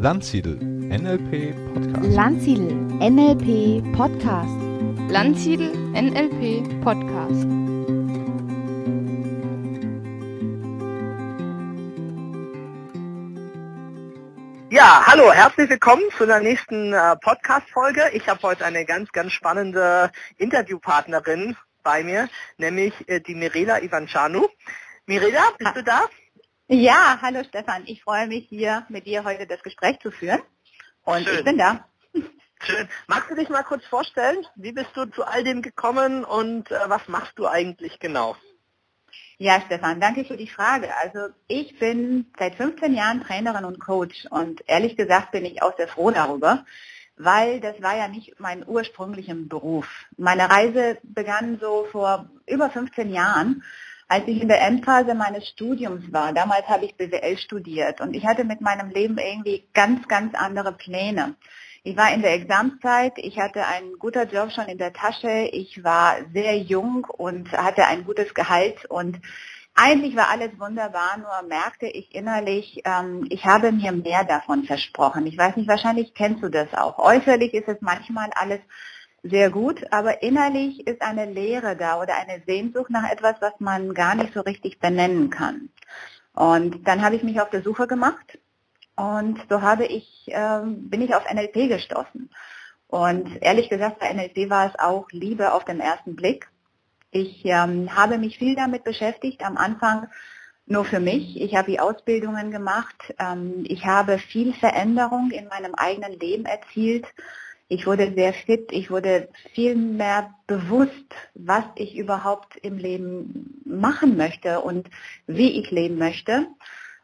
Landsiedel NLP Podcast. Landsiedel NLP Podcast. Landsiedel NLP Podcast. Ja, hallo, herzlich willkommen zu der nächsten äh, Podcast-Folge. Ich habe heute eine ganz, ganz spannende Interviewpartnerin bei mir, nämlich äh, die Mirela Ivancanu. Mirela, bist du da? Ja, hallo Stefan. Ich freue mich hier mit dir heute das Gespräch zu führen. Und Schön. ich bin da. Schön. Magst du dich mal kurz vorstellen? Wie bist du zu all dem gekommen und äh, was machst du eigentlich genau? Ja, Stefan, danke für die Frage. Also ich bin seit 15 Jahren Trainerin und Coach und ehrlich gesagt bin ich auch sehr froh darüber, weil das war ja nicht mein ursprünglicher Beruf. Meine Reise begann so vor über 15 Jahren, als ich in der Endphase meines Studiums war. Damals habe ich BWL studiert und ich hatte mit meinem Leben irgendwie ganz, ganz andere Pläne. Ich war in der Examszeit, ich hatte einen guten Job schon in der Tasche, ich war sehr jung und hatte ein gutes Gehalt und eigentlich war alles wunderbar, nur merkte ich innerlich, ähm, ich habe mir mehr davon versprochen. Ich weiß nicht, wahrscheinlich kennst du das auch. Äußerlich ist es manchmal alles sehr gut, aber innerlich ist eine Leere da oder eine Sehnsucht nach etwas, was man gar nicht so richtig benennen kann. Und dann habe ich mich auf der Suche gemacht und so habe ich, ähm, bin ich auf NLP gestoßen. Und ehrlich gesagt, bei NLP war es auch Liebe auf den ersten Blick. Ich ähm, habe mich viel damit beschäftigt, am Anfang nur für mich. Ich habe die Ausbildungen gemacht. Ähm, ich habe viel Veränderung in meinem eigenen Leben erzielt. Ich wurde sehr fit. Ich wurde viel mehr bewusst, was ich überhaupt im Leben machen möchte und wie ich leben möchte.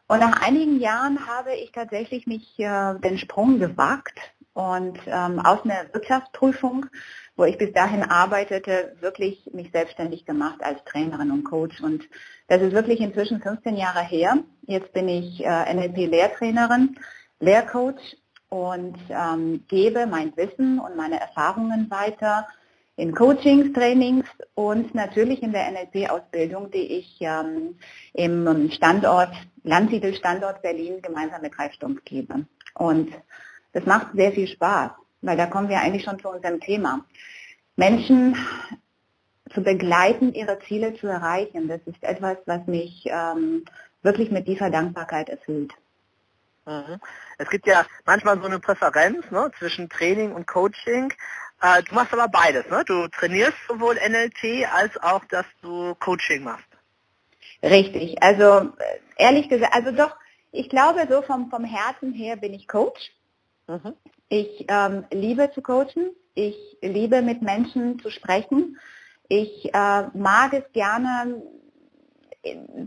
Und nach einigen Jahren habe ich tatsächlich mich äh, den Sprung gewagt und ähm, aus einer Wirtschaftsprüfung, wo ich bis dahin arbeitete, wirklich mich selbstständig gemacht als Trainerin und Coach. Und das ist wirklich inzwischen 15 Jahre her. Jetzt bin ich äh, NLP-Lehrtrainerin, Lehrcoach und ähm, gebe mein Wissen und meine Erfahrungen weiter in Coachings, Trainings und natürlich in der NLP-Ausbildung, die ich ähm, im Standort, Landsiedel-Standort Berlin gemeinsam mit Ralf Stumpf gebe. Und das macht sehr viel Spaß, weil da kommen wir eigentlich schon zu unserem Thema. Menschen zu begleiten, ihre Ziele zu erreichen, das ist etwas, was mich ähm, wirklich mit tiefer Dankbarkeit erfüllt. Mhm. Es gibt ja manchmal so eine Präferenz ne, zwischen Training und Coaching. Äh, du machst aber beides. Ne? Du trainierst sowohl NLP als auch, dass du Coaching machst. Richtig. Also ehrlich gesagt, also doch, ich glaube so vom, vom Herzen her bin ich Coach. Mhm. Ich ähm, liebe zu coachen. Ich liebe mit Menschen zu sprechen. Ich äh, mag es gerne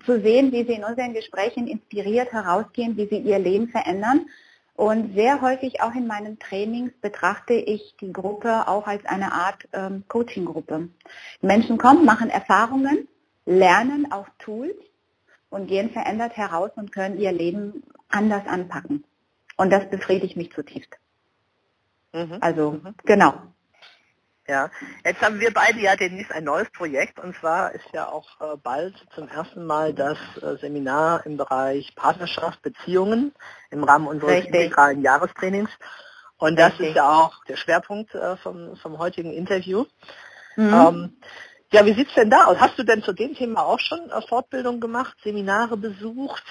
zu sehen, wie sie in unseren Gesprächen inspiriert herausgehen, wie sie ihr Leben verändern. Und sehr häufig auch in meinen Trainings betrachte ich die Gruppe auch als eine Art ähm, Coaching-Gruppe. Menschen kommen, machen Erfahrungen, lernen auch Tools und gehen verändert heraus und können ihr Leben anders anpacken. Und das befriedigt mich zutiefst. Mhm. Also Mhm. genau. Ja, jetzt haben wir beide ja demnächst ein neues Projekt und zwar ist ja auch äh, bald zum ersten Mal das äh, Seminar im Bereich Partnerschaft, Beziehungen im Rahmen unseres Richtig. integralen Jahrestrainings. Und das Richtig. ist ja auch der Schwerpunkt äh, vom, vom heutigen Interview. Mhm. Ähm, ja, wie sieht's denn da aus? Hast du denn zu dem Thema auch schon äh, Fortbildung gemacht, Seminare besucht?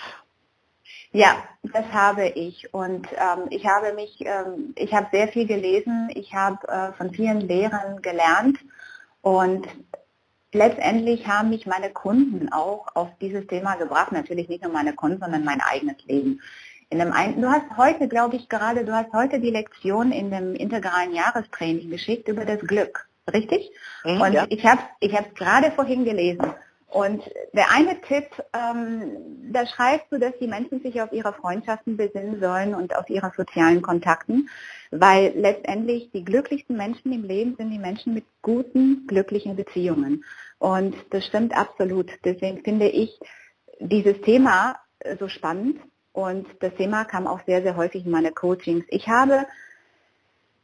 Ja, das habe ich und ähm, ich habe mich, ähm, ich habe sehr viel gelesen, ich habe äh, von vielen Lehrern gelernt und letztendlich haben mich meine Kunden auch auf dieses Thema gebracht, natürlich nicht nur meine Kunden, sondern mein eigenes Leben. In dem ein, du hast heute, glaube ich, gerade, du hast heute die Lektion in dem integralen Jahrestraining geschickt über das Glück, richtig? Mhm, und ja. ich habe ich habe es gerade vorhin gelesen. Und der eine Tipp, ähm, da schreibst du, dass die Menschen sich auf ihre Freundschaften besinnen sollen und auf ihre sozialen Kontakten, weil letztendlich die glücklichsten Menschen im Leben sind die Menschen mit guten, glücklichen Beziehungen. Und das stimmt absolut. Deswegen finde ich dieses Thema äh, so spannend und das Thema kam auch sehr, sehr häufig in meine Coachings. Ich habe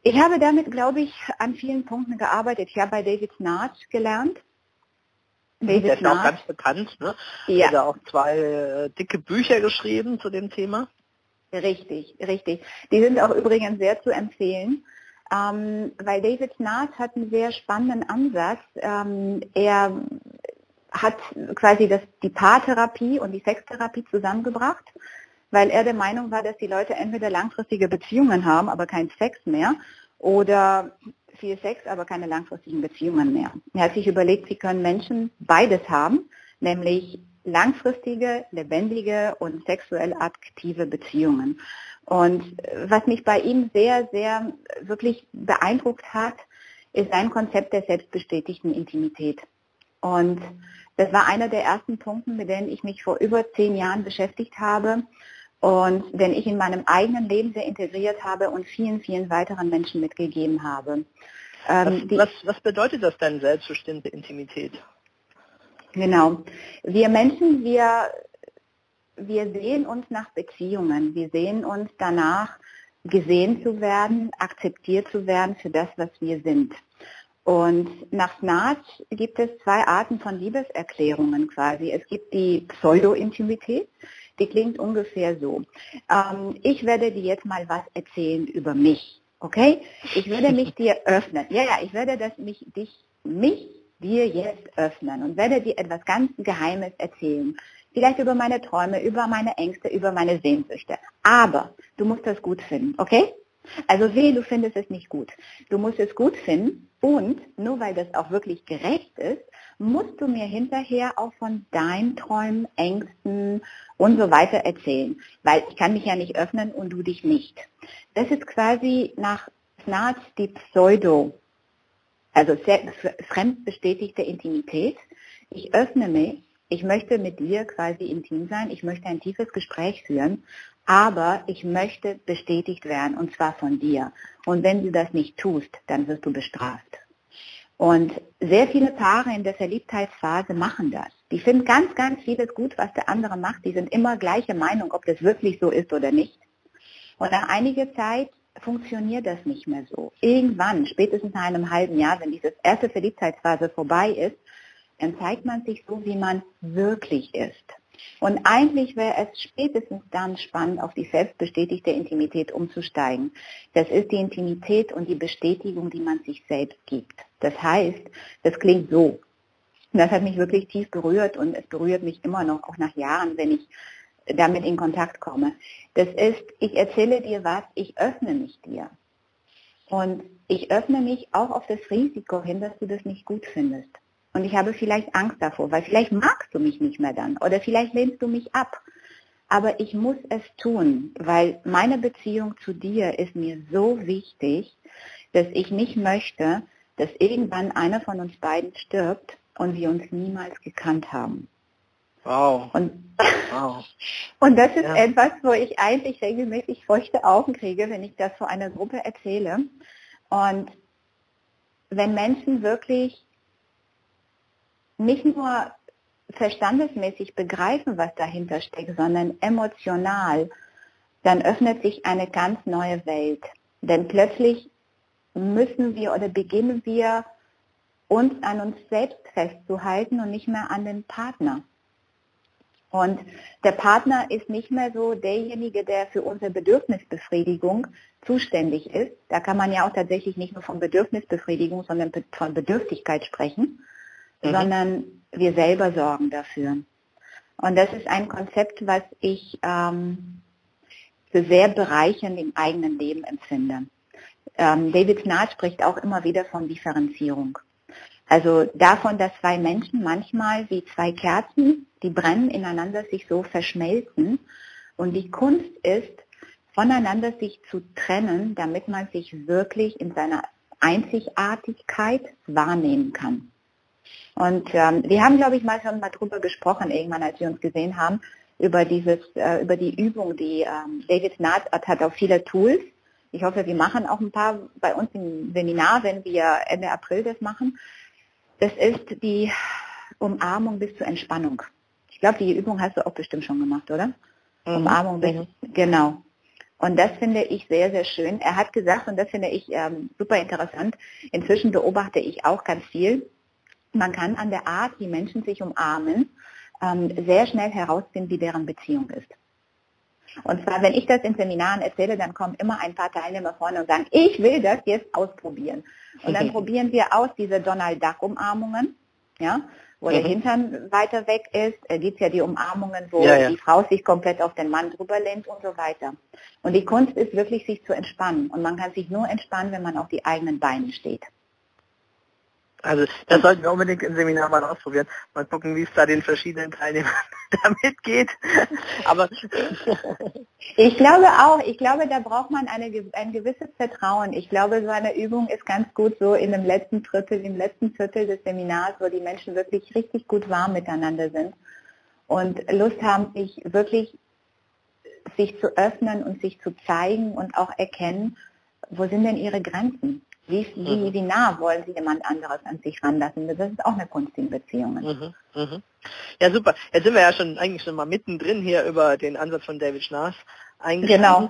ich habe damit, glaube ich, an vielen Punkten gearbeitet. Ich habe bei David Snarch gelernt. Der ist auch Snarch. ganz bekannt. Ne? Ja. Hat er auch zwei äh, dicke Bücher geschrieben zu dem Thema. Richtig, richtig. Die sind auch übrigens sehr zu empfehlen, ähm, weil David Nath hat einen sehr spannenden Ansatz. Ähm, er hat quasi das, die Paartherapie und die Sextherapie zusammengebracht, weil er der Meinung war, dass die Leute entweder langfristige Beziehungen haben, aber keinen Sex mehr, oder viel Sex, aber keine langfristigen Beziehungen mehr. Er hat sich überlegt, wie können Menschen beides haben, nämlich langfristige, lebendige und sexuell aktive Beziehungen. Und was mich bei ihm sehr, sehr wirklich beeindruckt hat, ist sein Konzept der selbstbestätigten Intimität. Und das war einer der ersten Punkte, mit denen ich mich vor über zehn Jahren beschäftigt habe und den ich in meinem eigenen Leben sehr integriert habe und vielen, vielen weiteren Menschen mitgegeben habe. Ähm, was, was, was bedeutet das denn, selbstbestimmte Intimität? Genau. Wir Menschen, wir, wir sehen uns nach Beziehungen. Wir sehen uns danach, gesehen zu werden, akzeptiert zu werden für das, was wir sind. Und nach Snatch gibt es zwei Arten von Liebeserklärungen quasi. Es gibt die Pseudo-Intimität, die klingt ungefähr so. Ähm, ich werde dir jetzt mal was erzählen über mich, okay? Ich werde mich dir öffnen. Ja, ja, ich werde das mich, dich, mich dir jetzt öffnen und werde dir etwas ganz Geheimes erzählen. Vielleicht über meine Träume, über meine Ängste, über meine Sehnsüchte. Aber du musst das gut finden, okay? Also weh, du findest es nicht gut. Du musst es gut finden und nur weil das auch wirklich gerecht ist, musst du mir hinterher auch von deinen Träumen, Ängsten und so weiter erzählen. Weil ich kann mich ja nicht öffnen und du dich nicht. Das ist quasi nach Snarz die Pseudo, also fremdbestätigte Intimität. Ich öffne mich, ich möchte mit dir quasi intim sein, ich möchte ein tiefes Gespräch führen aber ich möchte bestätigt werden und zwar von dir. Und wenn du das nicht tust, dann wirst du bestraft. Und sehr viele Paare in der Verliebtheitsphase machen das. Die finden ganz, ganz vieles gut, was der andere macht. Die sind immer gleiche Meinung, ob das wirklich so ist oder nicht. Und nach einiger Zeit funktioniert das nicht mehr so. Irgendwann, spätestens nach einem halben Jahr, wenn diese erste Verliebtheitsphase vorbei ist, dann zeigt man sich so, wie man wirklich ist. Und eigentlich wäre es spätestens dann spannend, auf die selbstbestätigte Intimität umzusteigen. Das ist die Intimität und die Bestätigung, die man sich selbst gibt. Das heißt, das klingt so. Das hat mich wirklich tief berührt und es berührt mich immer noch, auch nach Jahren, wenn ich damit in Kontakt komme. Das ist, ich erzähle dir was, ich öffne mich dir. Und ich öffne mich auch auf das Risiko hin, dass du das nicht gut findest. Und ich habe vielleicht Angst davor, weil vielleicht magst du mich nicht mehr dann oder vielleicht lehnst du mich ab. Aber ich muss es tun, weil meine Beziehung zu dir ist mir so wichtig, dass ich nicht möchte, dass irgendwann einer von uns beiden stirbt und wir uns niemals gekannt haben. Wow. Und, wow. und das ist ja. etwas, wo ich eigentlich regelmäßig feuchte Augen kriege, wenn ich das vor einer Gruppe erzähle. Und wenn Menschen wirklich nicht nur verstandesmäßig begreifen, was dahinter steckt, sondern emotional, dann öffnet sich eine ganz neue Welt. Denn plötzlich müssen wir oder beginnen wir uns an uns selbst festzuhalten und nicht mehr an den Partner. Und der Partner ist nicht mehr so derjenige, der für unsere Bedürfnisbefriedigung zuständig ist. Da kann man ja auch tatsächlich nicht nur von Bedürfnisbefriedigung, sondern von Bedürftigkeit sprechen mhm. sondern wir selber sorgen dafür. Und das ist ein Konzept, was ich ähm, für sehr bereichernd im eigenen Leben empfinde. Ähm, David Snart spricht auch immer wieder von Differenzierung. Also davon, dass zwei Menschen manchmal wie zwei Kerzen, die brennen ineinander, sich so verschmelzen. Und die Kunst ist, voneinander sich zu trennen, damit man sich wirklich in seiner Einzigartigkeit wahrnehmen kann. Und ähm, wir haben, glaube ich, mal schon mal drüber gesprochen, irgendwann, als wir uns gesehen haben, über dieses, äh, über die Übung, die ähm, David Nath hat auch viele Tools. Ich hoffe, wir machen auch ein paar bei uns im Seminar, wenn wir Ende April das machen. Das ist die Umarmung bis zur Entspannung. Ich glaube, die Übung hast du auch bestimmt schon gemacht, oder? Mhm. Umarmung bis, mhm. genau. Und das finde ich sehr, sehr schön. Er hat gesagt, und das finde ich ähm, super interessant, inzwischen beobachte ich auch ganz viel, man kann an der Art, wie Menschen sich umarmen, ähm, sehr schnell herausfinden, wie deren Beziehung ist. Und zwar, wenn ich das in Seminaren erzähle, dann kommen immer ein paar Teilnehmer vorne und sagen, ich will das jetzt ausprobieren. Und dann probieren wir aus diese Donald Duck Umarmungen, ja, wo der Mhm. Hintern weiter weg ist. Da gibt es ja die Umarmungen, wo Ja, ja. die Frau sich komplett auf den Mann drüber lehnt und so weiter. Und die Kunst ist wirklich, sich zu entspannen. Und man kann sich nur entspannen, wenn man auf die eigenen Beinen steht. Also das sollten wir unbedingt im Seminar mal ausprobieren. Mal gucken, wie es da den verschiedenen Teilnehmern damit geht. Aber Ich glaube auch, ich glaube, da braucht man eine, ein gewisses Vertrauen. Ich glaube, so eine Übung ist ganz gut so in dem letzten Drittel, im letzten Viertel des Seminars, wo die Menschen wirklich richtig gut warm miteinander sind und Lust haben, sich wirklich sich zu öffnen und sich zu zeigen und auch erkennen, wo sind denn ihre Grenzen? Wie, wie, wie nah wollen sie jemand anderes an sich ranlassen? Das ist auch eine Kunst in Beziehungen. Mhm, mhm. Ja, super. Jetzt sind wir ja schon eigentlich schon mal mittendrin hier über den Ansatz von David Schnaas eingestiegen. Genau.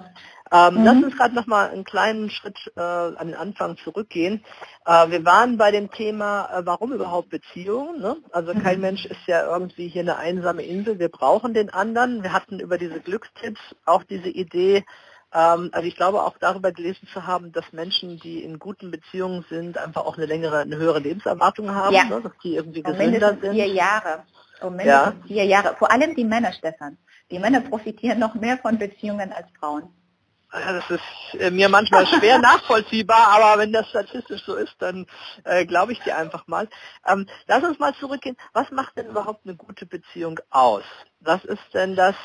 Ähm, Mhm. Lass uns gerade noch mal einen kleinen Schritt äh, an den Anfang zurückgehen. Äh, wir waren bei dem Thema, äh, warum überhaupt Beziehungen? Ne? Also kein Mhm. Mensch ist ja irgendwie hier eine einsame Insel. Wir brauchen den anderen. Wir hatten über diese Glückstipps auch diese Idee, also ich glaube auch darüber gelesen zu haben, dass Menschen, die in guten Beziehungen sind, einfach auch eine längere, eine höhere Lebenserwartung haben, Ja. ne? dass die irgendwie Um gesünder sind. vier Jahre. Um Ja. vier Jahre. Vor allem die Männer, Stefan. Die Männer profitieren noch mehr von Beziehungen als Frauen. Ja, das ist äh, mir manchmal schwer nachvollziehbar, aber wenn das statistisch so ist, dann äh, glaube ich dir einfach mal. Ähm, lass uns mal zurückgehen. Was macht denn überhaupt eine gute Beziehung aus? Was ist denn das,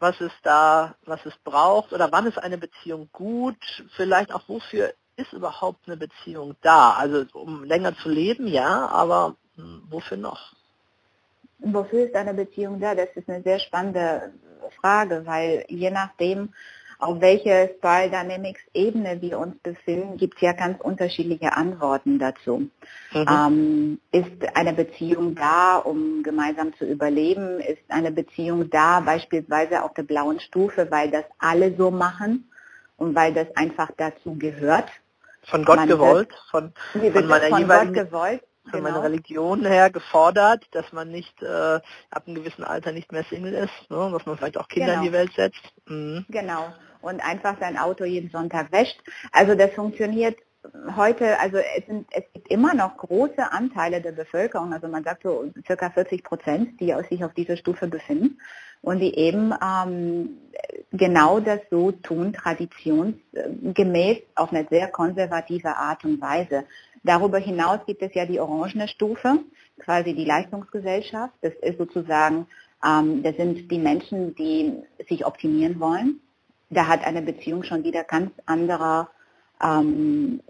was es da, was es braucht? Oder wann ist eine Beziehung gut? Vielleicht auch wofür ist überhaupt eine Beziehung da? Also um länger zu leben, ja, aber hm, wofür noch? Wofür ist eine Beziehung da? Das ist eine sehr spannende Frage, weil je nachdem, auf welcher Style Dynamics Ebene wir uns befinden, gibt es ja ganz unterschiedliche Antworten dazu. Mhm. Ähm, ist eine Beziehung da, um gemeinsam zu überleben? Ist eine Beziehung da, beispielsweise auf der blauen Stufe, weil das alle so machen und weil das einfach dazu gehört? Von Gott man gewollt, von, von bitte? meiner von jeweiligen Gott gewollt? von Genau. meiner Religion her gefordert, dass man nicht äh, ab einem gewissen Alter nicht mehr Single ist, ne? dass man vielleicht auch Kinder in Genau. die Welt setzt. Mhm. Genau. Und einfach sein Auto jeden Sonntag wäscht. Also das funktioniert heute, also es, sind, es gibt immer noch große Anteile der Bevölkerung, also man sagt so circa 40 Prozent, die sich auf dieser Stufe befinden und die eben ähm, genau das so tun, traditionsgemäß auf eine sehr konservative Art und Weise. Darüber hinaus gibt es ja die orangene Stufe, quasi die Leistungsgesellschaft. Das ist sozusagen, ähm, das sind die Menschen, die sich optimieren wollen. Da hat eine Beziehung schon wieder ganz anderer, ähm,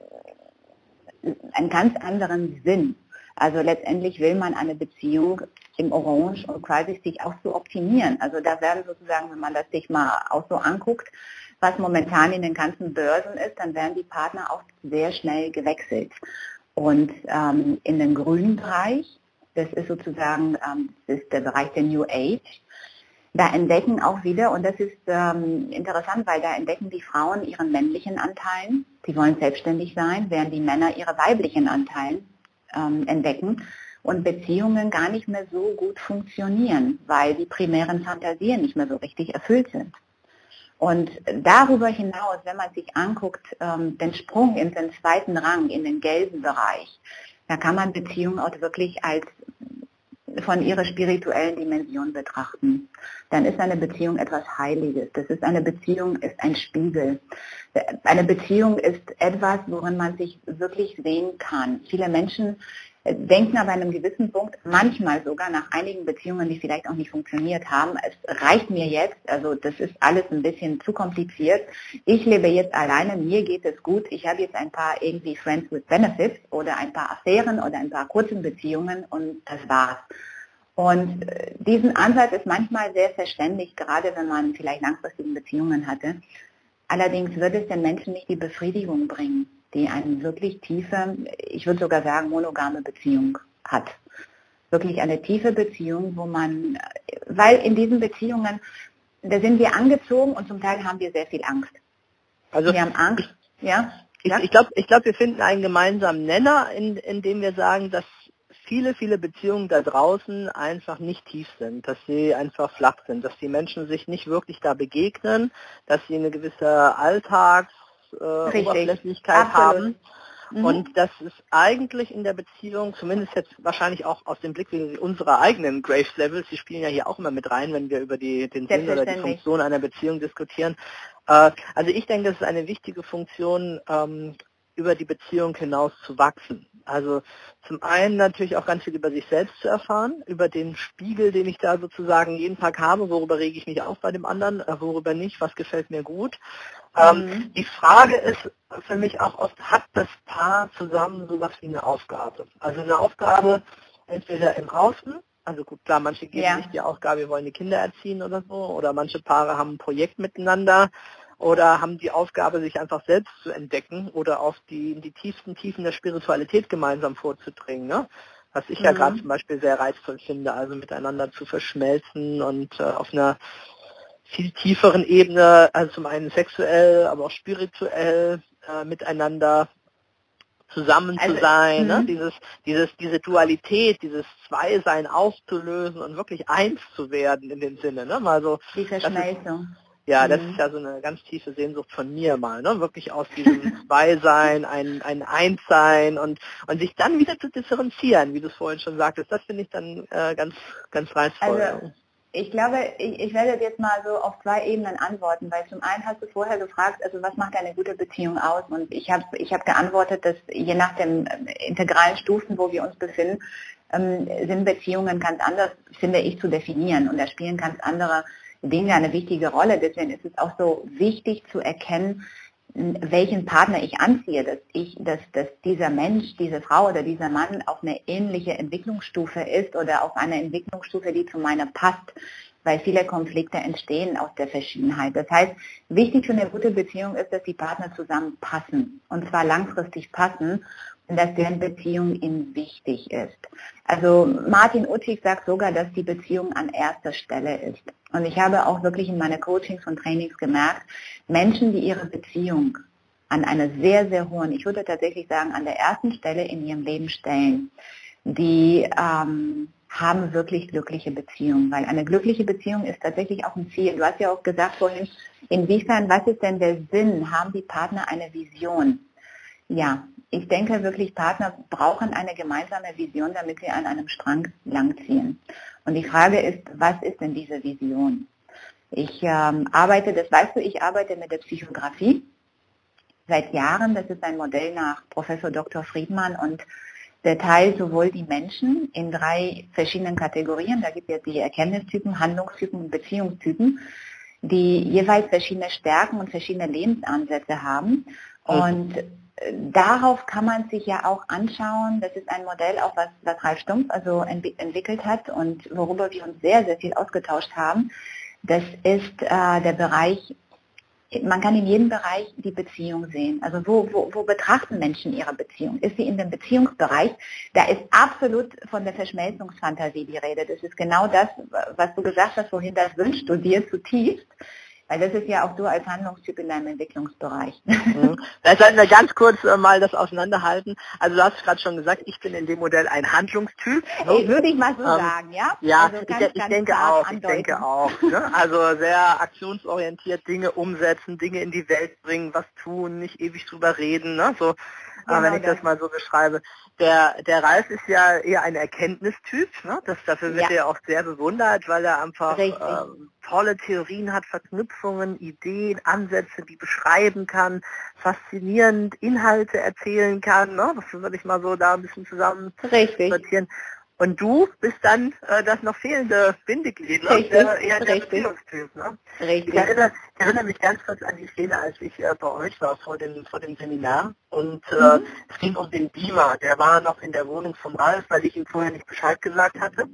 einen ganz anderen Sinn. Also letztendlich will man eine Beziehung im Orange und quasi sich auch so optimieren. Also da werden sozusagen, wenn man das sich mal auch so anguckt, was momentan in den ganzen Börsen ist, dann werden die Partner auch sehr schnell gewechselt. Und ähm, in den grünen Bereich, das ist sozusagen ähm, das ist der Bereich der New Age, da entdecken auch wieder, und das ist ähm, interessant, weil da entdecken die Frauen ihren männlichen Anteilen, die wollen selbstständig sein, während die Männer ihre weiblichen Anteilen ähm, entdecken und Beziehungen gar nicht mehr so gut funktionieren, weil die primären Fantasien nicht mehr so richtig erfüllt sind. Und darüber hinaus, wenn man sich anguckt, ähm, den Sprung in den zweiten Rang, in den gelben Bereich, da kann man Beziehungen auch wirklich als von ihrer spirituellen Dimension betrachten. Dann ist eine Beziehung etwas Heiliges. Das ist eine Beziehung, ist ein Spiegel. Eine Beziehung ist etwas, worin man sich wirklich sehen kann. Viele Menschen denken aber an einem gewissen Punkt, manchmal sogar nach einigen Beziehungen, die vielleicht auch nicht funktioniert haben, es reicht mir jetzt, also das ist alles ein bisschen zu kompliziert. Ich lebe jetzt alleine, mir geht es gut, ich habe jetzt ein paar irgendwie Friends with Benefits oder ein paar Affären oder ein paar kurzen Beziehungen und das war's. Und diesen Ansatz ist manchmal sehr verständlich, gerade wenn man vielleicht langfristige Beziehungen hatte. Allerdings wird es den Menschen nicht die Befriedigung bringen, die eine wirklich tiefe, ich würde sogar sagen, monogame Beziehung hat. Wirklich eine tiefe Beziehung, wo man, weil in diesen Beziehungen, da sind wir angezogen und zum Teil haben wir sehr viel Angst. Also wir haben Angst, ja. Ich, ich glaube, ich glaub, wir finden einen gemeinsamen Nenner, in, in dem wir sagen, dass viele, viele Beziehungen da draußen einfach nicht tief sind, dass sie einfach flach sind, dass die Menschen sich nicht wirklich da begegnen, dass sie eine gewisse Alltagsoberflächlichkeit äh, haben. Mhm. Und das ist eigentlich in der Beziehung, zumindest jetzt wahrscheinlich auch aus dem Blickwinkel unserer eigenen Graves Levels, die spielen ja hier auch immer mit rein, wenn wir über die, den Sinn oder die Funktion einer Beziehung diskutieren. Äh, also ich denke, das ist eine wichtige Funktion, ähm, über die Beziehung hinaus zu wachsen. Also zum einen natürlich auch ganz viel über sich selbst zu erfahren, über den Spiegel, den ich da sozusagen jeden Tag habe, worüber rege ich mich auf bei dem anderen, äh, worüber nicht, was gefällt mir gut. Ähm, mhm. die Frage ist für mich auch oft, hat das Paar zusammen sowas wie eine Aufgabe? Also eine Aufgabe entweder im Außen, also gut, klar, manche geben ja. nicht die Aufgabe, wir wollen die Kinder erziehen oder so, oder manche Paare haben ein Projekt miteinander oder haben die Aufgabe, sich einfach selbst zu entdecken oder auf die, in die tiefsten Tiefen der Spiritualität gemeinsam vorzudringen. Ne? Was ich mhm. ja gerade zum Beispiel sehr reizvoll finde, also miteinander zu verschmelzen und äh, auf einer viel tieferen Ebene, also zum einen sexuell, aber auch spirituell äh, miteinander zusammen also, zu sein, ne? Mhm. dieses, dieses, diese Dualität, dieses Zweisein aufzulösen und wirklich eins zu werden in dem Sinne. Ne? Mal so, Die Verschmelzung. Ja, das mhm. ist ja so eine ganz tiefe Sehnsucht von mir mal, ne? Wirklich aus diesem Zweisein, ein, ein Einssein und, und sich dann wieder zu differenzieren, wie du es vorhin schon sagtest, das finde ich dann äh, ganz, ganz reizvoll. Also, ich glaube, ich, ich werde jetzt mal so auf zwei Ebenen antworten, weil zum einen hast du vorher gefragt, also was macht eine gute Beziehung aus? Und ich habe ich hab geantwortet, dass je nach den äh, integralen Stufen, wo wir uns befinden, ähm, sind Beziehungen ganz anders, finde ich, zu definieren. Und da spielen ganz andere Dinge eine wichtige Rolle. Deswegen ist es auch so wichtig zu erkennen, welchen Partner ich anziehe, dass ich, dass, dass dieser Mensch, diese Frau oder dieser Mann auf eine ähnliche Entwicklungsstufe ist oder auf einer Entwicklungsstufe, die zu meiner passt, weil viele Konflikte entstehen aus der Verschiedenheit. Das heißt, wichtig für eine gute Beziehung ist, dass die Partner zusammenpassen und zwar langfristig passen dass deren Beziehung ihnen wichtig ist. Also Martin Utzig sagt sogar, dass die Beziehung an erster Stelle ist. Und ich habe auch wirklich in meine Coachings und Trainings gemerkt, Menschen, die ihre Beziehung an einer sehr, sehr hohen, ich würde tatsächlich sagen, an der ersten Stelle in ihrem Leben stellen, die ähm, haben wirklich glückliche Beziehungen, weil eine glückliche Beziehung ist tatsächlich auch ein Ziel. Du hast ja auch gesagt vorhin, inwiefern, was ist denn der Sinn? Haben die Partner eine Vision? Ja, ich denke wirklich, Partner brauchen eine gemeinsame Vision, damit sie an einem Strang langziehen. Und die Frage ist, was ist denn diese Vision? Ich ähm, arbeite, das weißt du, ich arbeite mit der Psychografie seit Jahren. Das ist ein Modell nach Professor Dr. Friedmann und der teilt sowohl die Menschen in drei verschiedenen Kategorien. Da gibt es die Erkenntnistypen, Handlungstypen und Beziehungstypen, die jeweils verschiedene Stärken und verschiedene Lebensansätze haben. Mhm. Und darauf kann man sich ja auch anschauen, das ist ein Modell, auch was, was Ralf Stumpf also ent entwickelt hat und worüber wir uns sehr, sehr viel ausgetauscht haben. Das ist äh, der Bereich, man kann in jedem Bereich die Beziehung sehen. Also wo, wo, wo betrachten Menschen ihre Beziehung? Ist sie in dem Beziehungsbereich? Da ist absolut von der Verschmelzungsfantasie die Rede. Das ist genau das, was du gesagt hast, wohin das wünschst du dir zutiefst. Weil das ist ja auch du als Handlungstyp in deinem Entwicklungsbereich. Mhm. Da sollten wir ganz kurz äh, mal das auseinanderhalten. Also du hast gerade schon gesagt, ich bin in dem Modell ein Handlungstyp. Hey, würde ich mal so ähm, sagen, ja? Ja, also ich, ich denke auch, ich denke auch. Ne? Also sehr aktionsorientiert Dinge umsetzen, Dinge in die Welt bringen, was tun, nicht ewig drüber reden. Ne? So genau wenn ich das. das mal so beschreibe. Der, der Ralf ist ja eher ein Erkenntnistyp, ne? das, dafür wird ja. er auch sehr bewundert, weil er einfach ähm, tolle Theorien hat, Verknüpfungen, Ideen, Ansätze, die beschreiben kann, faszinierend Inhalte erzählen kann. Ne? Das würde ich mal so da ein bisschen zusammen Richtig. sortieren. Und du bist dann äh, das noch fehlende Bindeglied, ne? Richtig, der, eher der richtig. Ne? Richtig. Ich erinnere, ich erinnere, mich ganz kurz an die Szene, als ich äh, bei euch war vor dem, vor dem Seminar. Und äh, mhm. es ging um den Beamer. Der war noch in der Wohnung vom Ralf, weil ich ihm vorher nicht Bescheid gesagt hatte.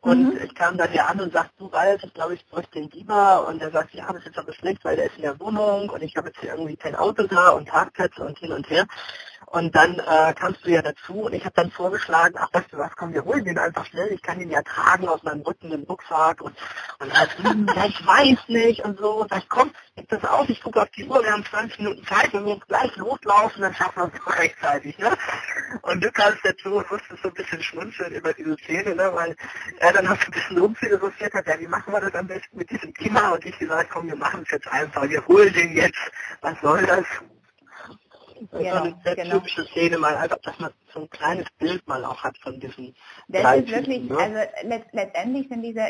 Und mhm. ich kam dann ja an und sagte, du Ralf, ich glaube, ich bräuchte den Beamer. Und er sagt, ja, das ist jetzt aber schlecht, weil der ist in der Wohnung und ich habe jetzt hier irgendwie kein Auto da und Parkplätze und hin und her. Und dann äh, kamst du ja dazu und ich habe dann vorgeschlagen, ach weißt du was, komm, wir holen den einfach schnell, ich kann ihn ja tragen aus meinem Rücken im Rucksack und, und halt, hm, ja, ich weiß nicht und so. Und sag ich, komm, gib das auf, ich gucke auf die Uhr, wir haben 20 Minuten Zeit, wenn wir jetzt gleich loslaufen, dann schaffen wir es rechtzeitig. Ne? Und du kamst dazu und musstest so ein bisschen schmunzeln über diese Szene, ne? weil er dann hast du ein bisschen rumphilosophiert hat, ja, wie machen wir das am besten mit diesem Thema? Und ich gesagt, komm, wir machen es jetzt einfach, wir holen den jetzt, was soll das? Das genau, ist eine sehr genau. typische Szene mal, einfach, dass man so ein kleines Bild mal auch hat von diesem. Das ist wirklich, ne? also let letztendlich sind diese,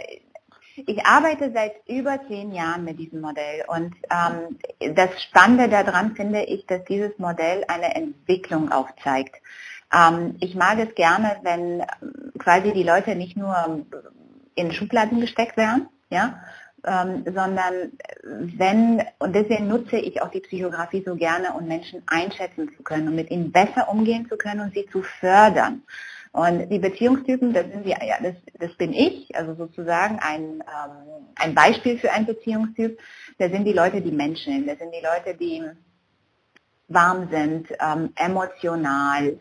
ich arbeite seit über zehn Jahren mit diesem Modell und ähm, das Spannende daran finde ich, dass dieses Modell eine Entwicklung aufzeigt. Ähm, ich mag es gerne, wenn quasi die Leute nicht nur in Schubladen gesteckt werden, ja, ähm, sondern wenn, und deswegen nutze ich auch die Psychografie so gerne, um Menschen einschätzen zu können und mit ihnen besser umgehen zu können und sie zu fördern. Und die Beziehungstypen, das sind wir, ja, das, das bin ich, also sozusagen ein, ähm, ein Beispiel für einen Beziehungstyp. Das sind die Leute, die Menschen, das sind die Leute, die warm sind, ähm, emotional,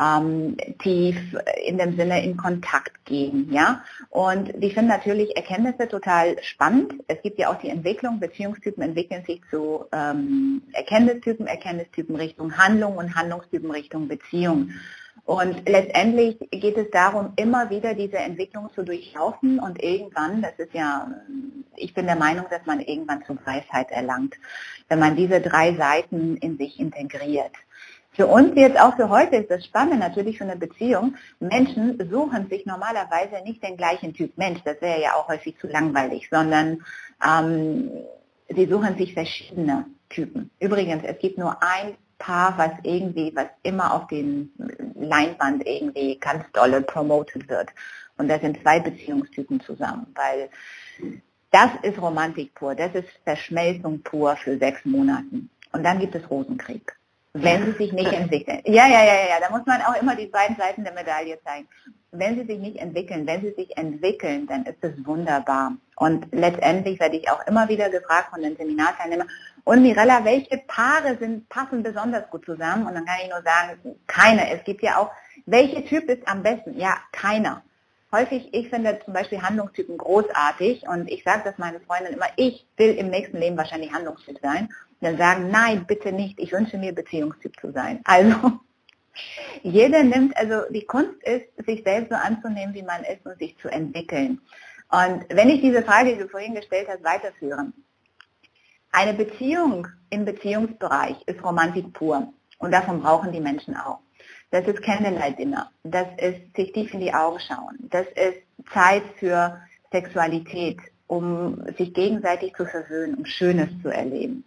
ähm, tief in dem Sinne in Kontakt gehen. Ja? Und die finden natürlich Erkenntnisse total spannend. Es gibt ja auch die Entwicklung, Beziehungstypen entwickeln sich zu ähm, Erkenntnistypen, Erkenntnistypen Richtung Handlung und Handlungstypen Richtung Beziehung. Und letztendlich geht es darum, immer wieder diese Entwicklung zu durchlaufen und irgendwann, das ist ja, ich bin der Meinung, dass man irgendwann zur Weisheit erlangt, wenn man diese drei Seiten in sich integriert. Für uns jetzt auch für heute ist das Spannende natürlich für eine Beziehung. Menschen suchen sich normalerweise nicht den gleichen Typ Mensch, das wäre ja auch häufig zu langweilig, sondern ähm, sie suchen sich verschiedene Typen. Übrigens, es gibt nur ein Paar, was irgendwie, was immer auf den Leinwand irgendwie ganz dolle promoted wird. Und das sind zwei Beziehungstypen zusammen, weil das ist Romantik pur, das ist Verschmelzung pur für sechs Monaten. Und dann gibt es Rosenkrieg wenn sie sich nicht entwickeln. Ja, ja, ja, ja, da muss man auch immer die beiden Seiten der Medaille zeigen. Wenn sie sich nicht entwickeln, wenn sie sich entwickeln, dann ist das wunderbar. Und letztendlich werde ich auch immer wieder gefragt von den Seminarteilnehmern, und Mirella, welche Paare sind, passen besonders gut zusammen? Und dann kann ich nur sagen, keine. Es gibt ja auch, welche Typ ist am besten? Ja, keiner. Häufig, ich finde zum Beispiel Handlungstypen großartig und ich sage das meinen Freunden immer, ich will im nächsten Leben wahrscheinlich Handlungstyp sein dann sagen, nein, bitte nicht, ich wünsche mir Beziehungstyp zu sein. Also jeder nimmt, also die Kunst ist, sich selbst so anzunehmen, wie man ist und sich zu entwickeln. Und wenn ich diese Frage, die du vorhin gestellt hast, weiterführen, eine Beziehung im Beziehungsbereich ist Romantik pur und davon brauchen die Menschen auch. Das ist Candlelight-Dinner, das ist sich tief in die Augen schauen, das ist Zeit für Sexualität, um sich gegenseitig zu versöhnen, um Schönes zu erleben.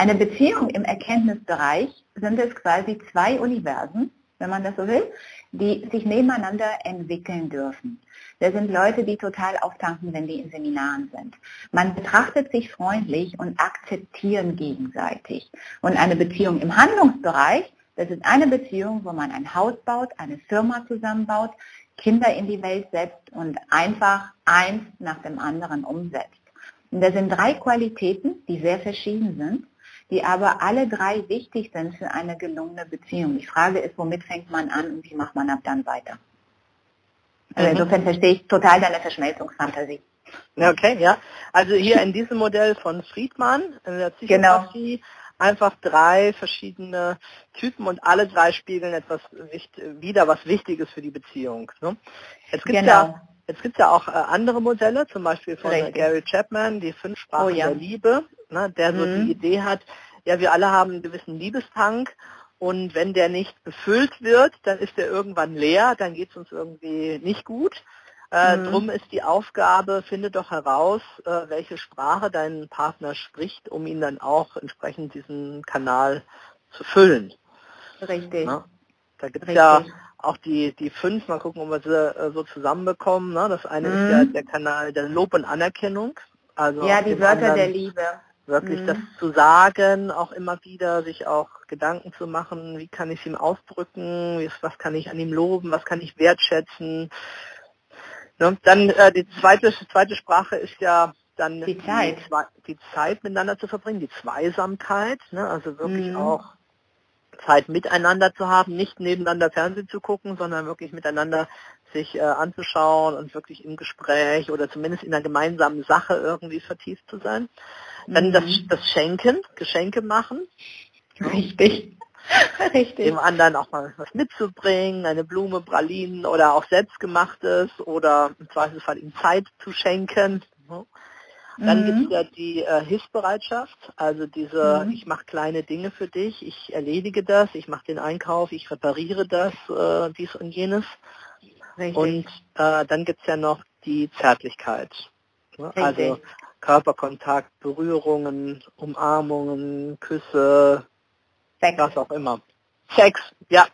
Eine Beziehung im Erkenntnisbereich sind es quasi zwei Universen, wenn man das so will, die sich nebeneinander entwickeln dürfen. Das sind Leute, die total auftanken, wenn die in Seminaren sind. Man betrachtet sich freundlich und akzeptieren gegenseitig. Und eine Beziehung im Handlungsbereich, das ist eine Beziehung, wo man ein Haus baut, eine Firma zusammenbaut, Kinder in die Welt setzt und einfach eins nach dem anderen umsetzt. Und das sind drei Qualitäten, die sehr verschieden sind die aber alle drei wichtig sind für eine gelungene Beziehung. Die Frage ist, womit fängt man an und wie macht man ab dann weiter? Also mhm. insofern verstehe ich total deine Verschmelzungsfantasie. Okay, ja. Also hier in diesem Modell von Friedmann, in der Psychografie, genau. einfach drei verschiedene Typen und alle drei spiegeln etwas wieder, was wichtig ist für die Beziehung. Ne? Es gibt genau. ja Jetzt ja auch äh, andere Modelle, zum Beispiel von Richtig. Gary Chapman, die fünf Sprachen oh, ja. der Liebe, ne, der mhm. so die Idee hat, ja, wir alle haben einen gewissen Liebestank und wenn der nicht befüllt wird, dann ist der irgendwann leer, dann geht es uns irgendwie nicht gut. Äh, mhm. Drum ist die Aufgabe, finde doch heraus, äh, welche Sprache dein Partner spricht, um ihn dann auch entsprechend diesen Kanal zu füllen. Richtig. Ne? Da gibt es ja auch die, die fünf, mal gucken, ob wir sie äh, so zusammenbekommen. Ne? Das eine mhm. ist ja der Kanal der Lob und Anerkennung. Also ja, die Wörter der Liebe. Wirklich mhm. das zu sagen, auch immer wieder, sich auch Gedanken zu machen, wie kann ich es ihm ausdrücken, was kann ich an ihm loben, was kann ich wertschätzen. Ne? Dann äh, die zweite, zweite Sprache ist ja dann die Zeit. Die, die Zeit miteinander zu verbringen, die Zweisamkeit, ne? also wirklich mhm. auch Zeit miteinander zu haben, nicht nebeneinander Fernsehen zu gucken, sondern wirklich miteinander sich äh, anzuschauen und wirklich im Gespräch oder zumindest in einer gemeinsamen Sache irgendwie vertieft zu sein. Dann das, Mhm. das Schenken, Geschenke machen, Richtig. Richtig. dem anderen auch mal was mitzubringen, eine Blume, Pralinen oder auch selbstgemachtes oder im Zweifelsfall ihm Zeit zu schenken. ne? Dann Mhm. gibt es ja die äh, Hilfsbereitschaft, also diese, Mhm. ich mache kleine Dinge für dich, ich erledige das, ich mache den Einkauf, ich repariere das, äh, dies und jenes. Richtig. Und äh, dann gibt es ja noch die Zärtlichkeit. Ne? Also Körperkontakt, Berührungen, Umarmungen, Küsse, Sex. was auch immer. Sex, ja.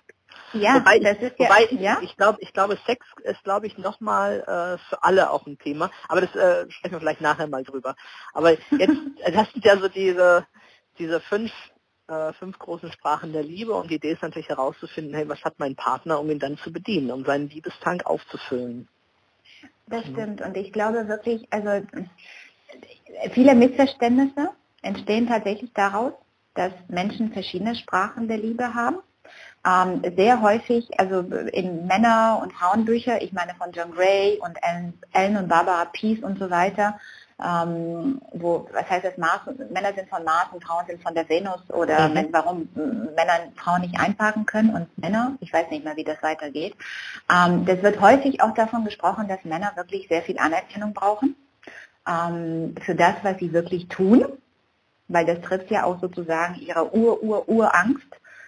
Ja, wobei das ich, ist ja, wobei ich, ja? ich glaube, ich glaube, Sex ist, glaube ich, nochmal äh, für alle auch ein Thema. Aber das äh, sprechen wir vielleicht nachher mal drüber. Aber jetzt, äh, das sind ja so diese, diese fünf, äh, fünf großen Sprachen der Liebe und die Idee ist natürlich herauszufinden, hey, was hat mein Partner, um ihn dann zu bedienen, um seinen Liebestank aufzufüllen. Das stimmt. Und ich glaube wirklich, also viele Missverständnisse entstehen tatsächlich daraus, dass Menschen verschiedene Sprachen der Liebe haben. Ähm, sehr häufig, also in Männer- und Frauenbücher, ich meine von John Gray und Ellen, Ellen und Barbara Peace und so weiter, ähm, wo, was heißt das, Mars, Männer sind von Mars und Frauen sind von der Venus oder Mhm. warum Männer Frauen nicht einparken können und Männer, ich weiß nicht mehr, wie das weitergeht. Ähm, das wird häufig auch davon gesprochen, dass Männer wirklich sehr viel Anerkennung brauchen ähm, für das, was sie wirklich tun, weil das trifft ja auch sozusagen ihre Ur-Ur-Urangst.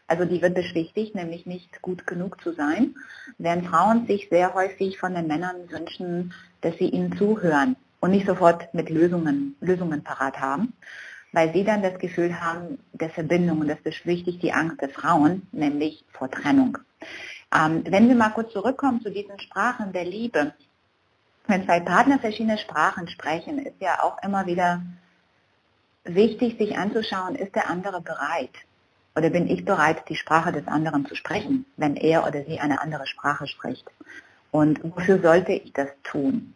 Also die wird beschwichtigt, nämlich nicht gut genug zu sein, während Frauen sich sehr häufig von den Männern wünschen, dass sie ihnen zuhören und nicht sofort mit Lösungen, Lösungen parat haben, weil sie dann das Gefühl haben der Verbindung und das beschwichtigt die Angst der Frauen, nämlich vor Trennung. Ähm, wenn wir mal kurz zurückkommen zu diesen Sprachen der Liebe, wenn zwei Partner verschiedene Sprachen sprechen, ist ja auch immer wieder wichtig, sich anzuschauen, ist der andere bereit? Oder bin ich bereit, die Sprache des anderen zu sprechen, wenn er oder sie eine andere Sprache spricht? Und wofür sollte ich das tun?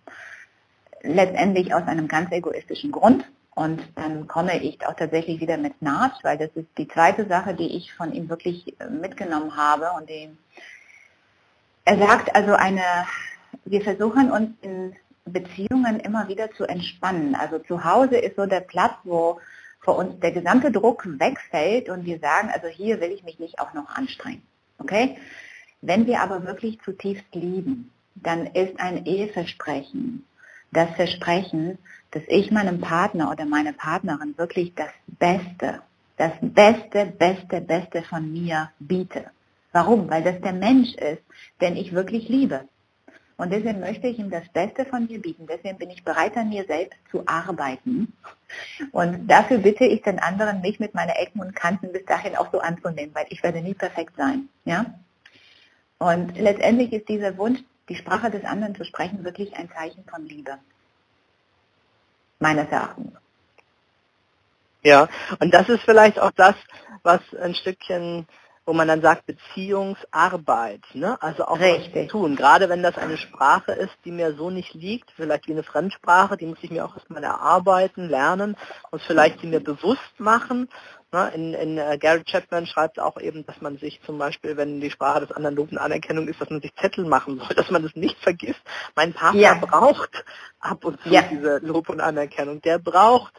Letztendlich aus einem ganz egoistischen Grund. Und dann komme ich auch tatsächlich wieder mit Naht, weil das ist die zweite Sache, die ich von ihm wirklich äh, mitgenommen habe. Und die, er sagt also eine, wir versuchen uns in Beziehungen immer wieder zu entspannen. Also zu Hause ist so der Platz, wo für uns der gesamte Druck wegfällt und wir sagen, also hier will ich mich nicht auch noch anstrengen. Okay? Wenn wir aber wirklich zutiefst lieben, dann ist ein Eheversprechen das Versprechen, dass ich meinem Partner oder meiner Partnerin wirklich das Beste, das Beste, Beste, Beste von mir biete. Warum? Weil das der Mensch ist, den ich wirklich liebe. Und deswegen möchte ich ihm das Beste von mir bieten. Deswegen bin ich bereit, an mir selbst zu arbeiten. Und dafür bitte ich den anderen, mich mit meinen Ecken und Kanten bis dahin auch so anzunehmen, weil ich werde nie perfekt sein. Ja? Und letztendlich ist dieser Wunsch, die Sprache des anderen zu sprechen, wirklich ein Zeichen von Liebe. Meines Erachtens. Ja, und das ist vielleicht auch das, was ein Stückchen, wo man dann sagt, Beziehungsarbeit, ne? Also auch was Richtig. tun. Gerade wenn das eine Sprache ist, die mir so nicht liegt, vielleicht wie eine Fremdsprache, die muss ich mir auch erstmal erarbeiten, lernen, muss vielleicht die mir bewusst machen. Ne? In, in äh, Gary Chapman schreibt auch eben, dass man sich zum Beispiel, wenn die Sprache des anderen Lob und Anerkennung ist, dass man sich Zettel machen soll, dass man das nicht vergisst. Mein Partner Ja. braucht ab und zu Ja. diese Lob und Anerkennung. Der braucht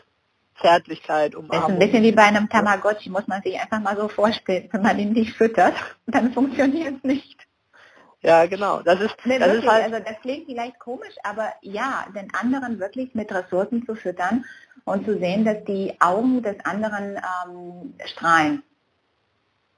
Zärtlichkeit, Das ist ein bisschen wie bei einem Tamagotchi, muss man sich einfach mal so vorstellen. Wenn man ihn nicht füttert, dann funktioniert es nicht. Ja, genau. Das ist, Nee, das wirklich, ist halt, also das klingt vielleicht komisch, aber ja, den anderen wirklich mit Ressourcen zu füttern und zu sehen, dass die Augen des anderen ähm, strahlen.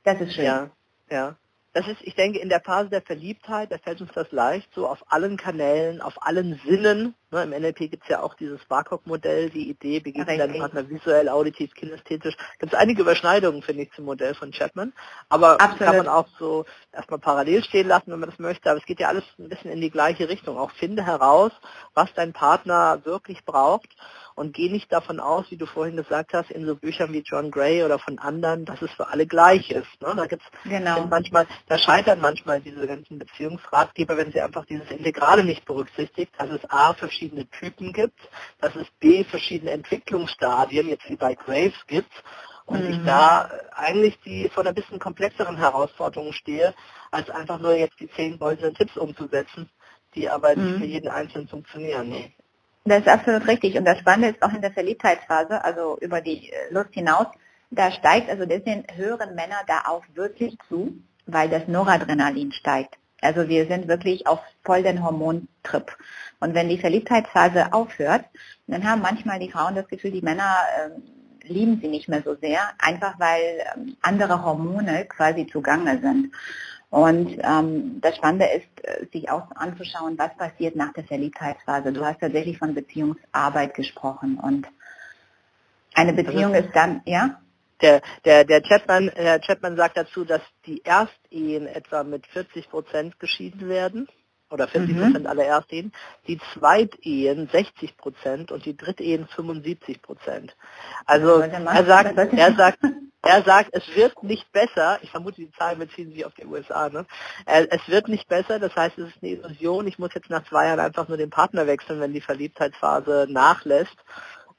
Das ist schön. ja, ja. Das ist, ich denke, in der Phase der Verliebtheit, da fällt uns das leicht, so auf allen Kanälen, auf allen Sinnen. Ne, Im NLP gibt es ja auch dieses Barcock-Modell, die Idee, begegnen deinem Richtig. Partner visuell, auditiv, kinästhetisch. Gibt es einige Überschneidungen, finde ich, zum Modell von Chapman. Aber Absolut. kann man auch so erstmal parallel stehen lassen, wenn man das möchte. Aber es geht ja alles ein bisschen in die gleiche Richtung. Auch finde heraus, was dein Partner wirklich braucht und geh nicht davon aus, wie du vorhin gesagt hast, in so Büchern wie John Gray oder von anderen, dass es für alle gleich ist. Ne? Da gibt's Genau. manchmal, da scheitern manchmal diese ganzen Beziehungsratgeber, wenn sie einfach dieses Integrale nicht berücksichtigt, dass es A verschiedene Typen gibt, dass es B verschiedene Entwicklungsstadien, jetzt wie bei Graves gibt Und mhm. ich da eigentlich die vor einer bisschen komplexeren Herausforderung stehe, als einfach nur jetzt die zehn goldenen Tipps umzusetzen, die aber nicht mhm. für jeden Einzelnen funktionieren. Das ist absolut richtig. Und das Spannende ist auch in der Verliebtheitsphase, also über die äh, Lust hinaus, da steigt, also deswegen hören Männer da auch wirklich zu, weil das Noradrenalin steigt. Also wir sind wirklich auf voll den Hormontrip. Und wenn die Verliebtheitsphase aufhört, dann haben manchmal die Frauen das Gefühl, die Männer äh, lieben sie nicht mehr so sehr, einfach weil äh, andere Hormone quasi zugange sind. Und ähm, das Spannende ist, äh, sich auch anzuschauen, was passiert nach der Verliebtheitsphase. Du hast tatsächlich von Beziehungsarbeit gesprochen und eine Beziehung ist dann, ja? Der, der, der, Chapman, der Chapman sagt dazu, dass die Erstehen etwa mit 40 Prozent geschieden werden oder 40 Prozent mhm. aller Erstehen, die Zweitehen 60 Prozent und die Drittehen 75 Prozent. Also er sagt, er sagt, er sagt, es wird nicht besser, ich vermute, die Zahlen beziehen sich auf die USA, ne? Es wird nicht besser, das heißt, es ist eine Illusion, ich muss jetzt nach zwei Jahren einfach nur den Partner wechseln, wenn die Verliebtheitsphase nachlässt.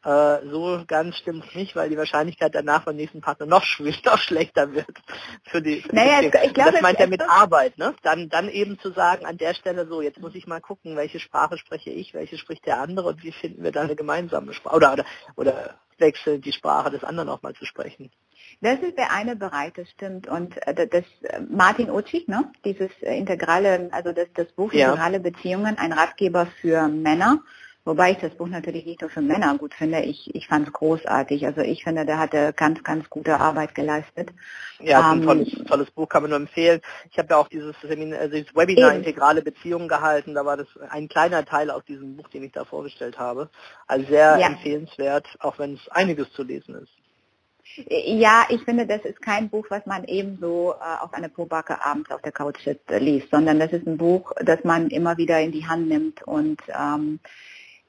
Äh, so ganz stimmt es nicht, weil die Wahrscheinlichkeit danach beim nächsten Partner noch, noch schlechter wird für die. Für naja, die ich glaube, das meint er mit Arbeit, ne? Dann, dann eben zu sagen, an der Stelle so, jetzt muss ich mal gucken, welche Sprache spreche ich, welche spricht der andere und wie finden wir da eine gemeinsame Sprache oder oder, oder wechseln die Sprache des anderen auch mal zu sprechen. Das ist der eine Bereich, das stimmt. Und äh, das äh, Martin Ochi, ne? dieses integrale, also das, das Buch ja. Integrale Beziehungen, ein Ratgeber für Männer, Wobei ich das Buch natürlich nicht nur für Männer gut finde. Ich, ich fand es großartig. Also ich finde, der hatte ganz, ganz gute Arbeit geleistet. Ja, ähm, ein tolles, tolles Buch, kann man nur empfehlen. Ich habe ja auch dieses, Seminar, also dieses Webinar eben. Integrale Beziehungen gehalten. Da war das ein kleiner Teil aus diesem Buch, den ich da vorgestellt habe. Also sehr ja. empfehlenswert, auch wenn es einiges zu lesen ist. Ja, ich finde, das ist kein Buch, was man eben so äh, auf eine Pobacke abends auf der Couch sitzt, äh, liest, sondern das ist ein Buch, das man immer wieder in die Hand nimmt und ähm,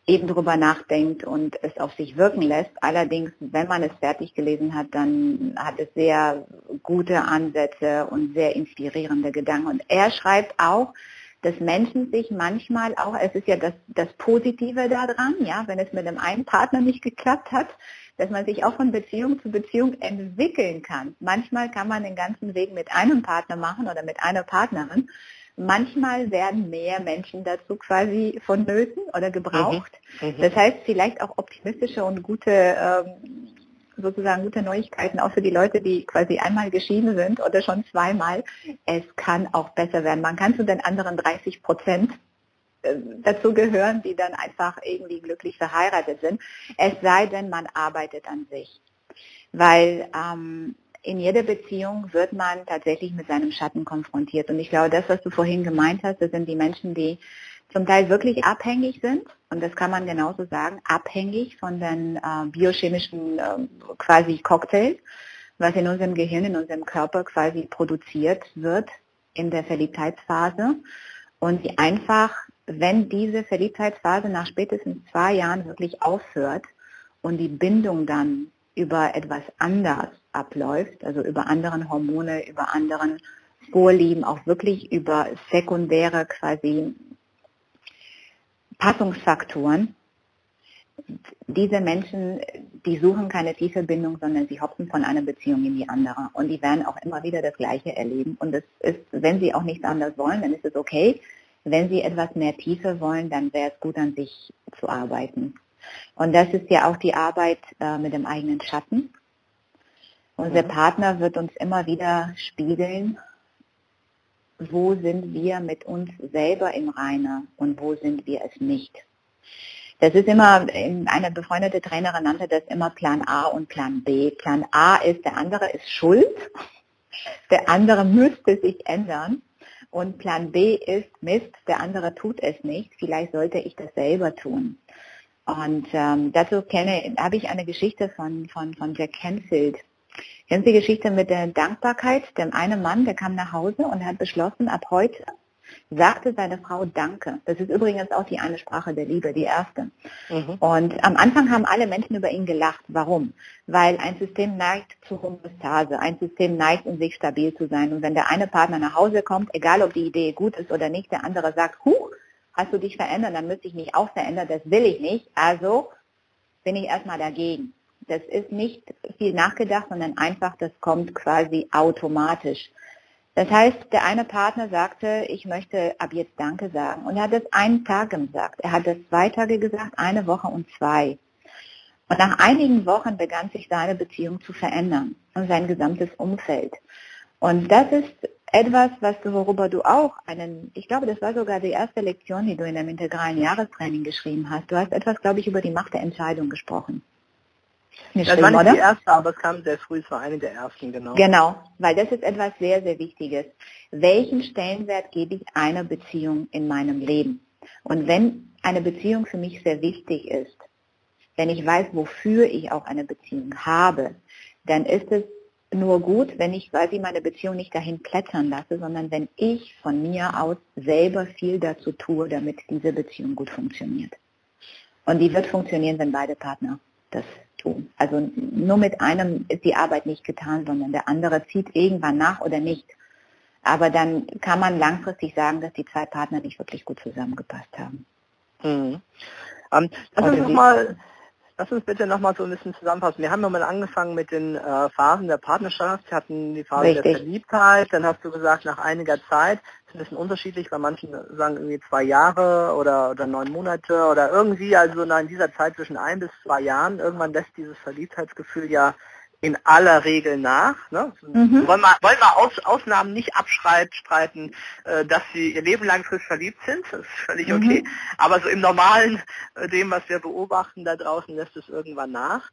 eben darüber nachdenkt und es auf sich wirken lässt. Allerdings, wenn man es fertig gelesen hat, dann hat es sehr gute Ansätze und sehr inspirierende Gedanken. Und er schreibt auch, dass Menschen sich manchmal auch, es ist ja das, das Positive daran, ja, wenn es mit dem einen Partner nicht geklappt hat, dass man sich auch von Beziehung zu Beziehung entwickeln kann. Manchmal kann man den ganzen Weg mit einem Partner machen oder mit einer Partnerin Manchmal werden mehr Menschen dazu quasi vonnöten oder gebraucht. Mhm. Mhm. Das heißt, vielleicht auch optimistische und gute, ähm, sozusagen gute Neuigkeiten auch für die Leute, die quasi einmal geschieden sind oder schon zweimal. Es kann auch besser werden. Man kann zu den anderen 30 Prozent äh, dazu gehören, die dann einfach irgendwie glücklich verheiratet sind. Es sei denn, man arbeitet an sich. Weil ähm, in jeder Beziehung wird man tatsächlich mit seinem Schatten konfrontiert. Und ich glaube, das, was du vorhin gemeint hast, das sind die Menschen, die zum Teil wirklich abhängig sind. Und das kann man genauso sagen, abhängig von den äh, biochemischen äh, quasi Cocktail, was in unserem Gehirn, in unserem Körper quasi produziert wird in der Verliebtheitsphase. Und die einfach, wenn diese Verliebtheitsphase nach spätestens zwei Jahren wirklich aufhört und die Bindung dann über etwas anders abläuft, also über anderen Hormone, über anderen Vorlieben, auch wirklich über sekundäre quasi Passungsfaktoren. Diese Menschen, die suchen keine tiefe Bindung, sondern sie hopfen von einer Beziehung in die andere. Und die werden auch immer wieder das Gleiche erleben. Und es ist, wenn sie auch nichts anderes wollen, dann ist es okay. Wenn sie etwas mehr Tiefe wollen, dann wäre es gut, an sich zu arbeiten. Und das ist ja auch die Arbeit äh, mit dem eigenen Schatten. Unser mhm. Partner wird uns immer wieder spiegeln, wo sind wir mit uns selber im Reine und wo sind wir es nicht. Das ist immer, eine befreundete Trainerin nannte das immer Plan A und Plan B. Plan A ist, der andere ist schuld, der andere müsste sich ändern. Und Plan B ist, Mist, der andere tut es nicht, vielleicht sollte ich das selber tun. Und ähm, dazu kenne, habe ich eine Geschichte von, von, von Jack Canfield. Kennen Sie die Geschichte mit der Dankbarkeit? Dem einen Mann, der kam nach Hause und hat beschlossen, ab heute sagte seine Frau Danke. Das ist übrigens auch die eine Sprache der Liebe, die erste. Mhm. Und am Anfang haben alle Menschen über ihn gelacht. Warum? Weil ein System neigt zu Homöostase. Ein System neigt, in sich stabil zu sein. Und wenn der eine Partner nach Hause kommt, egal ob die Idee gut ist oder nicht, der andere sagt, huch, hast du dich verändert, dann müsste ich mich auch verändern, das will ich nicht, also bin ich erstmal dagegen. Das ist nicht viel nachgedacht, sondern einfach, das kommt quasi automatisch. Das heißt, der eine Partner sagte, ich möchte ab jetzt Danke sagen. Und er hat es einen Tag gesagt. Er hat es zwei Tage gesagt, eine Woche und zwei. Und nach einigen Wochen begann sich seine Beziehung zu verändern und sein gesamtes Umfeld. Und das ist etwas, was du, worüber du auch einen, ich glaube, das war sogar die erste Lektion, die du in einem integralen Jahrestraining geschrieben hast. Du hast etwas, glaube ich, über die Macht der Entscheidung gesprochen. Das war nicht oder? die erste, aber es kam sehr früh, es war eine der ersten, genau. Genau, weil das ist etwas sehr, sehr Wichtiges. Welchen Stellenwert gebe ich einer Beziehung in meinem Leben? Und wenn eine Beziehung für mich sehr wichtig ist, wenn ich weiß, wofür ich auch eine Beziehung habe, dann ist es nur gut, wenn ich quasi meine Beziehung nicht dahin plättern lasse, sondern wenn ich von mir aus selber viel dazu tue, damit diese Beziehung gut funktioniert. Und die wird funktionieren, wenn beide Partner das tun. Also nur mit einem ist die Arbeit nicht getan, sondern der andere zieht irgendwann nach oder nicht. Aber dann kann man langfristig sagen, dass die zwei Partner nicht wirklich gut zusammengepasst haben. Mhm. Ähm, lass uns nochmal Lass uns bitte nochmal so ein bisschen zusammenfassen. Wir haben nochmal angefangen mit den äh, Phasen der Partnerschaft. Wir hatten die Phase Richtig. der Verliebtheit. Dann hast du gesagt, nach einiger Zeit, das ist ein bisschen unterschiedlich, bei manchen sagen irgendwie zwei Jahre oder, oder neun Monate oder irgendwie, also in dieser Zeit zwischen ein bis zwei Jahren, irgendwann lässt dieses Verliebtheitsgefühl ja in aller Regel nach. Ne? Mhm. Wollen wir, wollen wir Aus, Ausnahmen nicht abstreiten, äh, dass sie ihr Leben lang frisch verliebt sind, das ist völlig mhm. okay. Aber so im Normalen, äh, dem, was wir beobachten da draußen, lässt es irgendwann nach.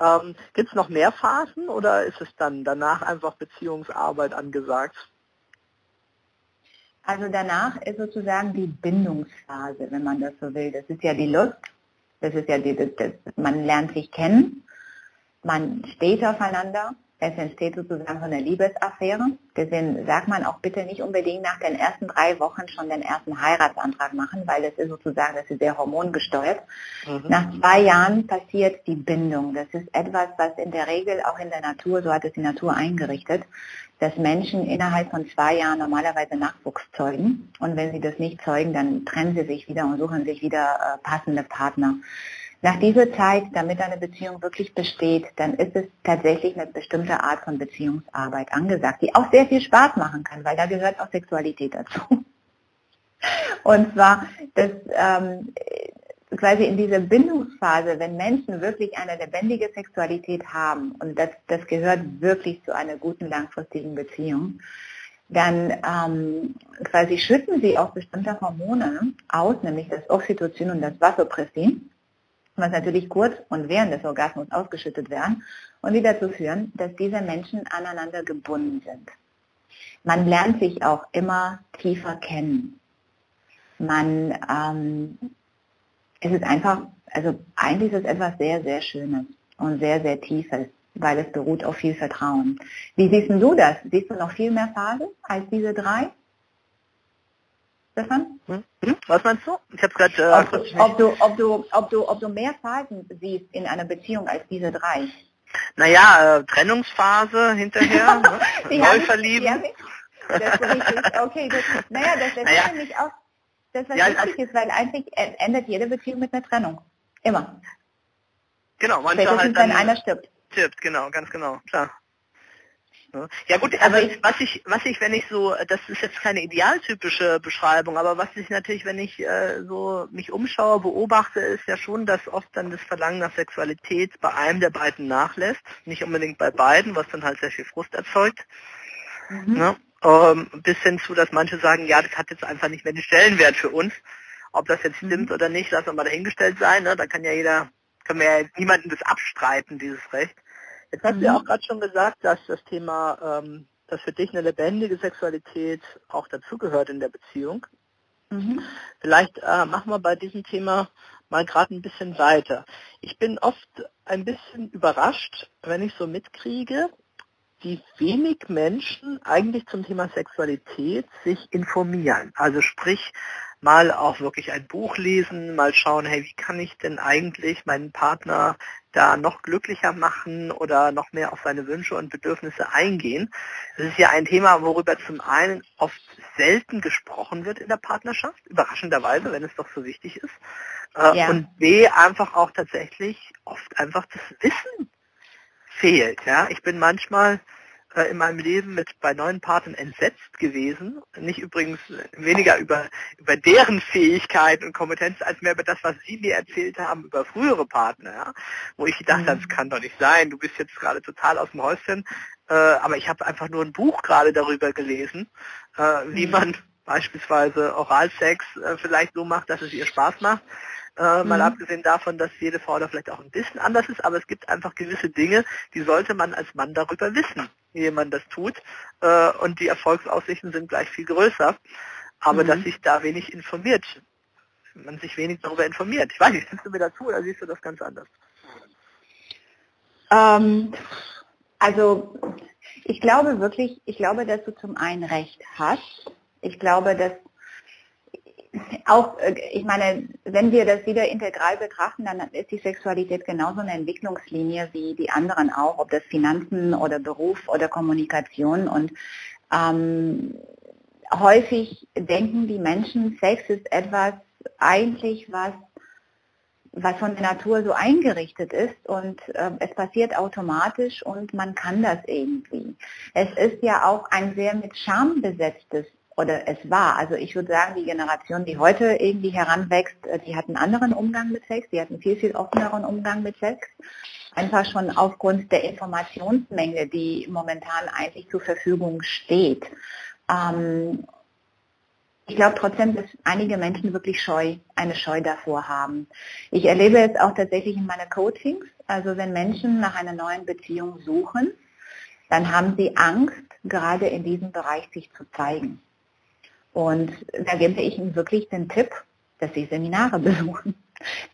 Ähm, Gibt es noch mehr Phasen oder ist es dann danach einfach Beziehungsarbeit angesagt? Also danach ist sozusagen die Bindungsphase, wenn man das so will. Das ist ja die Lust, das ist ja die, das, das, man lernt sich kennen man steht aufeinander, es entsteht sozusagen so eine Liebesaffäre. Deswegen sagt man auch bitte nicht unbedingt nach den ersten drei Wochen schon den ersten Heiratsantrag machen, weil das ist sozusagen, das ist sehr hormongesteuert. Mhm. Nach zwei Jahren passiert die Bindung. Das ist etwas, was in der Regel auch in der Natur, so hat es die Natur eingerichtet, dass Menschen innerhalb von zwei Jahren normalerweise Nachwuchs zeugen. Und wenn sie das nicht zeugen, dann trennen sie sich wieder und suchen sich wieder äh, passende Partner. Nach dieser Zeit, damit eine Beziehung wirklich besteht, dann ist es tatsächlich eine bestimmte Art von Beziehungsarbeit angesagt, die auch sehr viel Spaß machen kann, weil da gehört auch Sexualität dazu. Und zwar, dass ähm, quasi in dieser Bindungsphase, wenn Menschen wirklich eine lebendige Sexualität haben, und das, das gehört wirklich zu einer guten langfristigen Beziehung, dann ähm, quasi schütten sie auch bestimmte Hormone aus, nämlich das Oxytocin und das Vasopressin was natürlich kurz und während des Orgasmus ausgeschüttet werden und die dazu führen, dass diese Menschen aneinander gebunden sind. Man lernt sich auch immer tiefer kennen. Man, ähm, es ist einfach, also eigentlich ist es etwas sehr, sehr Schönes und sehr, sehr Tiefes, weil es beruht auf viel Vertrauen. Wie siehst du das? Siehst du noch viel mehr Phasen als diese drei? Stefan? Hm? Hm? Was meinst du? Ich habe gerade. Äh, ob, du, ob, du, ob, du, ob du mehr Phasen siehst in einer Beziehung als diese drei? Naja, äh, Trennungsphase hinterher, ne? neu verlieben. Das ist richtig. Okay, das, naja, das, das naja. nämlich auch, das was ja, wichtig also, ist, weil eigentlich endet jede Beziehung mit einer Trennung. Immer. Genau, manchmal halt dann, wenn einer stirbt. Stirbt, genau, ganz genau, klar. Ne? Ja gut, also was ich, was ich, wenn ich so, das ist jetzt keine idealtypische Beschreibung, aber was ich natürlich, wenn ich äh, so mich umschaue, beobachte, ist ja schon, dass oft dann das Verlangen nach Sexualität bei einem der beiden nachlässt, nicht unbedingt bei beiden, was dann halt sehr viel Frust erzeugt. Mhm. Ne? Ähm, bis hin zu, dass manche sagen, ja, das hat jetzt einfach nicht mehr den Stellenwert für uns. Ob das jetzt stimmt mhm. oder nicht, lassen wir mal dahingestellt sein. Ne? Da kann ja jeder, kann mir ja niemanden das abstreiten, dieses Recht. Jetzt hast du ja mhm. auch gerade schon gesagt, dass das Thema, ähm, dass für dich eine lebendige Sexualität auch dazugehört in der Beziehung. Mhm. Vielleicht äh, machen wir bei diesem Thema mal gerade ein bisschen weiter. Ich bin oft ein bisschen überrascht, wenn ich so mitkriege, wie wenig Menschen eigentlich zum Thema Sexualität sich informieren. Also sprich, mal auch wirklich ein Buch lesen, mal schauen, hey, wie kann ich denn eigentlich meinen Partner da noch glücklicher machen oder noch mehr auf seine Wünsche und Bedürfnisse eingehen. Das ist ja ein Thema, worüber zum einen oft selten gesprochen wird in der Partnerschaft, überraschenderweise, wenn es doch so wichtig ist. Äh, ja. Und B, einfach auch tatsächlich oft einfach das Wissen fehlt. Ja, ich bin manchmal äh, in meinem Leben mit bei neuen Partnern entsetzt gewesen. Nicht übrigens weniger über, über deren Fähigkeiten und Kompetenz, als mehr über das, was sie mir erzählt haben über frühere Partner. Ja? Wo ich dachte, mhm. das kann doch nicht sein, du bist jetzt gerade total aus dem Häuschen. Äh, aber ich habe einfach nur ein Buch gerade darüber gelesen, äh, wie mhm. man beispielsweise Oralsex äh, vielleicht so macht, dass es ihr Spaß macht. Äh, mhm. Mal abgesehen davon, dass jede Frau da vielleicht auch ein bisschen anders ist, aber es gibt einfach gewisse Dinge, die sollte man als Mann darüber wissen, wie man das tut. Äh, und die Erfolgsaussichten sind gleich viel größer. Aber mhm. dass sich da wenig informiert, man sich wenig darüber informiert. Ich weiß nicht, stimmst du mir dazu oder siehst du das ganz anders? Ähm, also ich glaube wirklich, ich glaube, dass du zum einen recht hast. Ich glaube, dass auch, äh, ich meine, wenn wir das wieder integral betrachten, dann ist die Sexualität genauso eine Entwicklungslinie wie die anderen auch, ob das Finanzen oder Beruf oder Kommunikation. Und ähm, häufig denken die Menschen, Sex ist etwas eigentlich, was was von der Natur so eingerichtet ist und äh, es passiert automatisch und man kann das irgendwie. Es ist ja auch ein sehr mit Scham besetztes oder es war. Also ich würde sagen, die Generation, die heute irgendwie heranwächst, äh, die hat einen anderen Umgang mit Sex, die hat einen viel, viel offeneren Umgang mit Sex. Einfach schon aufgrund der Informationsmenge, die momentan eigentlich zur Verfügung steht. Ähm, ich glaube trotzdem, dass einige Menschen wirklich Scheu, eine Scheu davor haben. Ich erlebe es auch tatsächlich in meinen Coachings. Also wenn Menschen nach einer neuen Beziehung suchen, dann haben sie Angst, gerade in diesem Bereich sich zu zeigen. Und da gebe ich Ihnen wirklich den Tipp, dass Sie Seminare besuchen,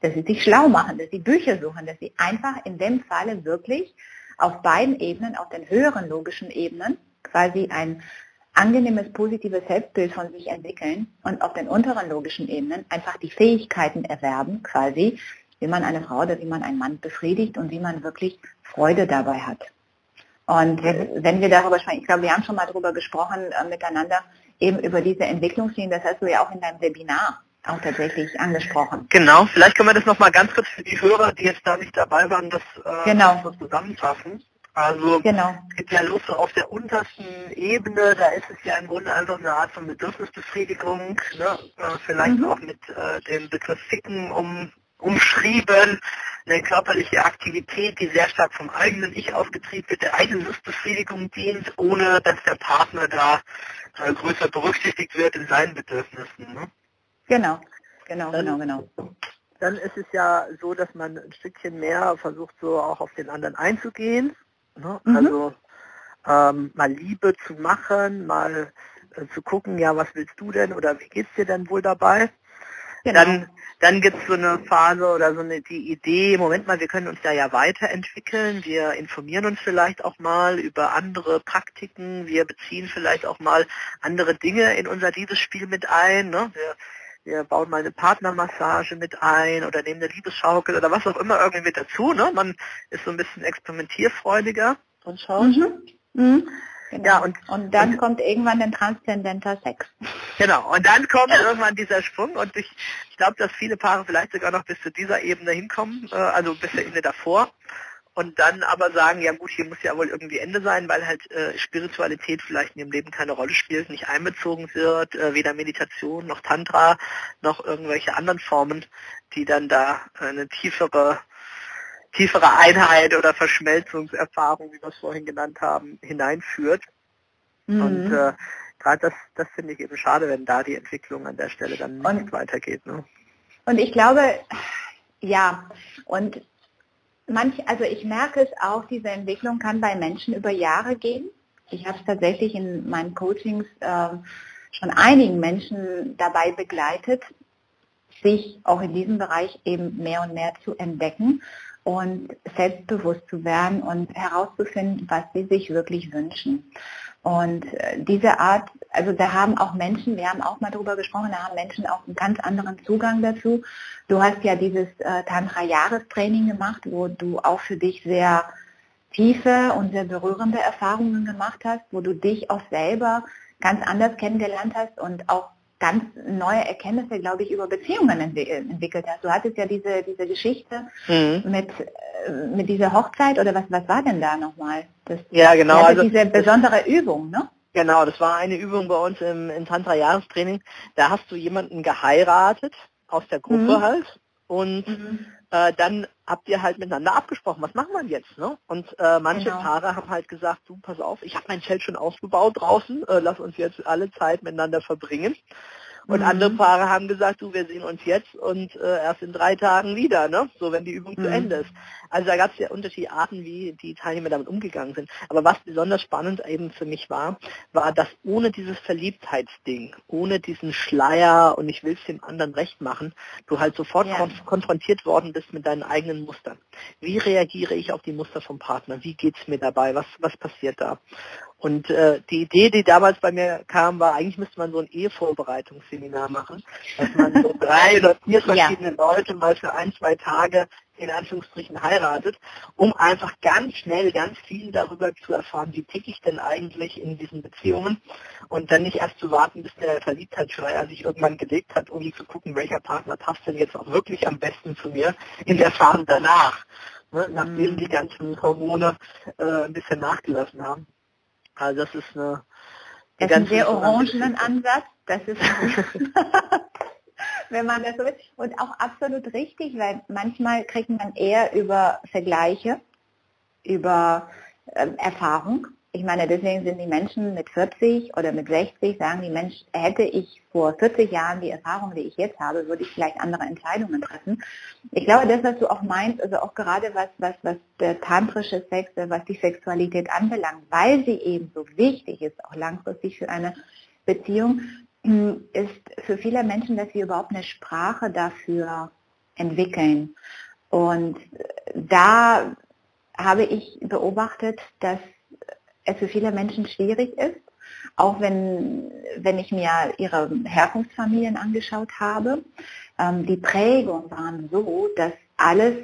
dass Sie sich schlau machen, dass Sie Bücher suchen, dass Sie einfach in dem Falle wirklich auf beiden Ebenen, auf den höheren logischen Ebenen, quasi ein angenehmes, positives Selbstbild von sich entwickeln und auf den unteren logischen Ebenen einfach die Fähigkeiten erwerben, quasi, wie man eine Frau oder wie man einen Mann befriedigt und wie man wirklich Freude dabei hat. Und wenn wir darüber sprechen, ich glaube, wir haben schon mal darüber gesprochen äh, miteinander, eben über diese Entwicklungslinien, das hast du ja auch in deinem Webinar auch tatsächlich angesprochen. Genau, vielleicht können wir das nochmal ganz kurz für die Hörer, die jetzt da nicht dabei waren, das äh, genau. so zusammenfassen. Also genau. geht ja los so auf der untersten Ebene, da ist es ja im Grunde einfach eine Art von Bedürfnisbefriedigung, ne? äh, vielleicht mhm. auch mit äh, dem Begriff Ficken um, umschrieben, eine körperliche Aktivität, die sehr stark vom eigenen Ich aufgetrieben wird, der eigenen Lustbefriedigung dient, ohne dass der Partner da äh, größer berücksichtigt wird in seinen Bedürfnissen. Ne? Genau, genau, dann, genau, genau. Dann ist es ja so, dass man ein Stückchen mehr versucht, so auch auf den anderen einzugehen. Ne? Mhm. Also ähm, mal Liebe zu machen, mal äh, zu gucken, ja, was willst du denn oder wie geht's dir denn wohl dabei? Genau. Dann, dann gibt es so eine Phase oder so eine die Idee, Moment mal, wir können uns da ja weiterentwickeln, wir informieren uns vielleicht auch mal über andere Praktiken, wir beziehen vielleicht auch mal andere Dinge in unser Liebesspiel mit ein. Ne? Wir, wir bauen mal eine Partnermassage mit ein oder nehmen eine Liebesschaukel oder was auch immer irgendwie mit dazu. Ne? Man ist so ein bisschen experimentierfreudiger und schaut. Mhm. Mhm. Genau. Ja, und, und dann und, kommt irgendwann ein transzendenter Sex. Genau, und dann kommt irgendwann dieser Sprung und ich, ich glaube, dass viele Paare vielleicht sogar noch bis zu dieser Ebene hinkommen, äh, also bis zur Ebene davor und dann aber sagen, ja gut, hier muss ja wohl irgendwie Ende sein, weil halt äh, Spiritualität vielleicht in ihrem Leben keine Rolle spielt, nicht einbezogen wird, äh, weder Meditation noch Tantra noch irgendwelche anderen Formen, die dann da eine tiefere tiefere Einheit oder Verschmelzungserfahrung, wie wir es vorhin genannt haben, hineinführt. Mhm. Und äh, gerade das, das finde ich eben schade, wenn da die Entwicklung an der Stelle dann nicht und, weitergeht. Ne? Und ich glaube, ja, und manch, also ich merke es auch, diese Entwicklung kann bei Menschen über Jahre gehen. Ich habe es tatsächlich in meinen Coachings äh, schon einigen Menschen dabei begleitet, sich auch in diesem Bereich eben mehr und mehr zu entdecken und selbstbewusst zu werden und herauszufinden, was sie sich wirklich wünschen. Und äh, diese Art, also da haben auch Menschen, wir haben auch mal darüber gesprochen, da haben Menschen auch einen ganz anderen Zugang dazu. Du hast ja dieses äh, Tantra-Jahrestraining gemacht, wo du auch für dich sehr tiefe und sehr berührende Erfahrungen gemacht hast, wo du dich auch selber ganz anders kennengelernt hast und auch ganz neue Erkenntnisse, glaube ich, über Beziehungen entwi entwickelt hast. Du hattest ja diese, diese Geschichte Mhm. mit, äh, mit dieser Hochzeit oder was, was war denn da nochmal? Das, Ja, genau. Also, diese besondere Übung, ne? genau, das war eine Übung bei uns im, im Tantra-Jahrestraining. Da hast du jemanden geheiratet, aus der Gruppe Mhm. halt. Und äh, dann habt ihr halt miteinander abgesprochen, was machen wir jetzt, ne? Und äh, manche Genau. Paare haben halt gesagt, du, pass auf, ich habe mein Zelt schon aufgebaut draußen, äh, lass uns jetzt alle Zeit miteinander verbringen. Und Mhm. andere Paare haben gesagt, du, wir sehen uns jetzt und äh, erst in drei Tagen wieder, ne? So wenn die Übung zu Mhm. Ende ist. Also da gab es ja unterschiedliche Arten, wie die Teilnehmer damit umgegangen sind. Aber was besonders spannend eben für mich war, war, dass ohne dieses Verliebtheitsding, ohne diesen Schleier und ich will es dem anderen recht machen, du halt sofort Ja. konf konfrontiert worden bist mit deinen eigenen Mustern. Wie reagiere ich auf die Muster vom Partner? Wie geht's mir dabei? Was, was passiert da? Und äh, die Idee, die damals bei mir kam, war, eigentlich müsste man so ein Ehevorbereitungsseminar machen, dass man so drei oder vier Ja. verschiedene Leute mal für ein, zwei Tage in Anführungsstrichen heiratet, um einfach ganz schnell ganz viel darüber zu erfahren, wie ticke ich denn eigentlich in diesen Beziehungen und dann nicht erst zu warten, bis der Verliebtheitsschleier sich irgendwann gelegt hat, um zu gucken, welcher Partner passt denn jetzt auch wirklich am besten zu mir in der Phase danach, ne, nachdem Mhm. die ganzen Hormone äh, ein bisschen nachgelassen haben. Also das ist eine, eine Das ist ein ganz sehr orangenen. Ansatz. Das ist, wenn man das so will. Und auch absolut richtig, weil manchmal kriegt man eher über Vergleiche, über ähm, Erfahrung. Ich meine, deswegen sind die Menschen mit 40 oder mit 60, sagen die Mensch, hätte ich vor 40 Jahren die Erfahrung, die ich jetzt habe, würde ich vielleicht andere Entscheidungen treffen. Ich glaube, das, was du auch meinst, also auch gerade was, was, was der tantrische Sex, äh, was die Sexualität anbelangt, weil sie eben so wichtig ist, auch langfristig für eine Beziehung, mh, ist für viele Menschen, dass sie überhaupt eine Sprache dafür entwickeln. Und da habe ich beobachtet, dass es für viele Menschen schwierig ist, auch wenn, wenn ich mir ihre Herkunftsfamilien angeschaut habe. Ähm, die Prägungen waren so, dass alles,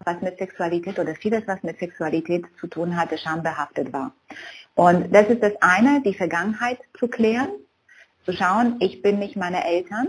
was mit Sexualität oder vieles, was mit Sexualität zu tun hatte, schambehaftet war. Und das ist das eine, die Vergangenheit zu klären, zu schauen, ich bin nicht meine Eltern,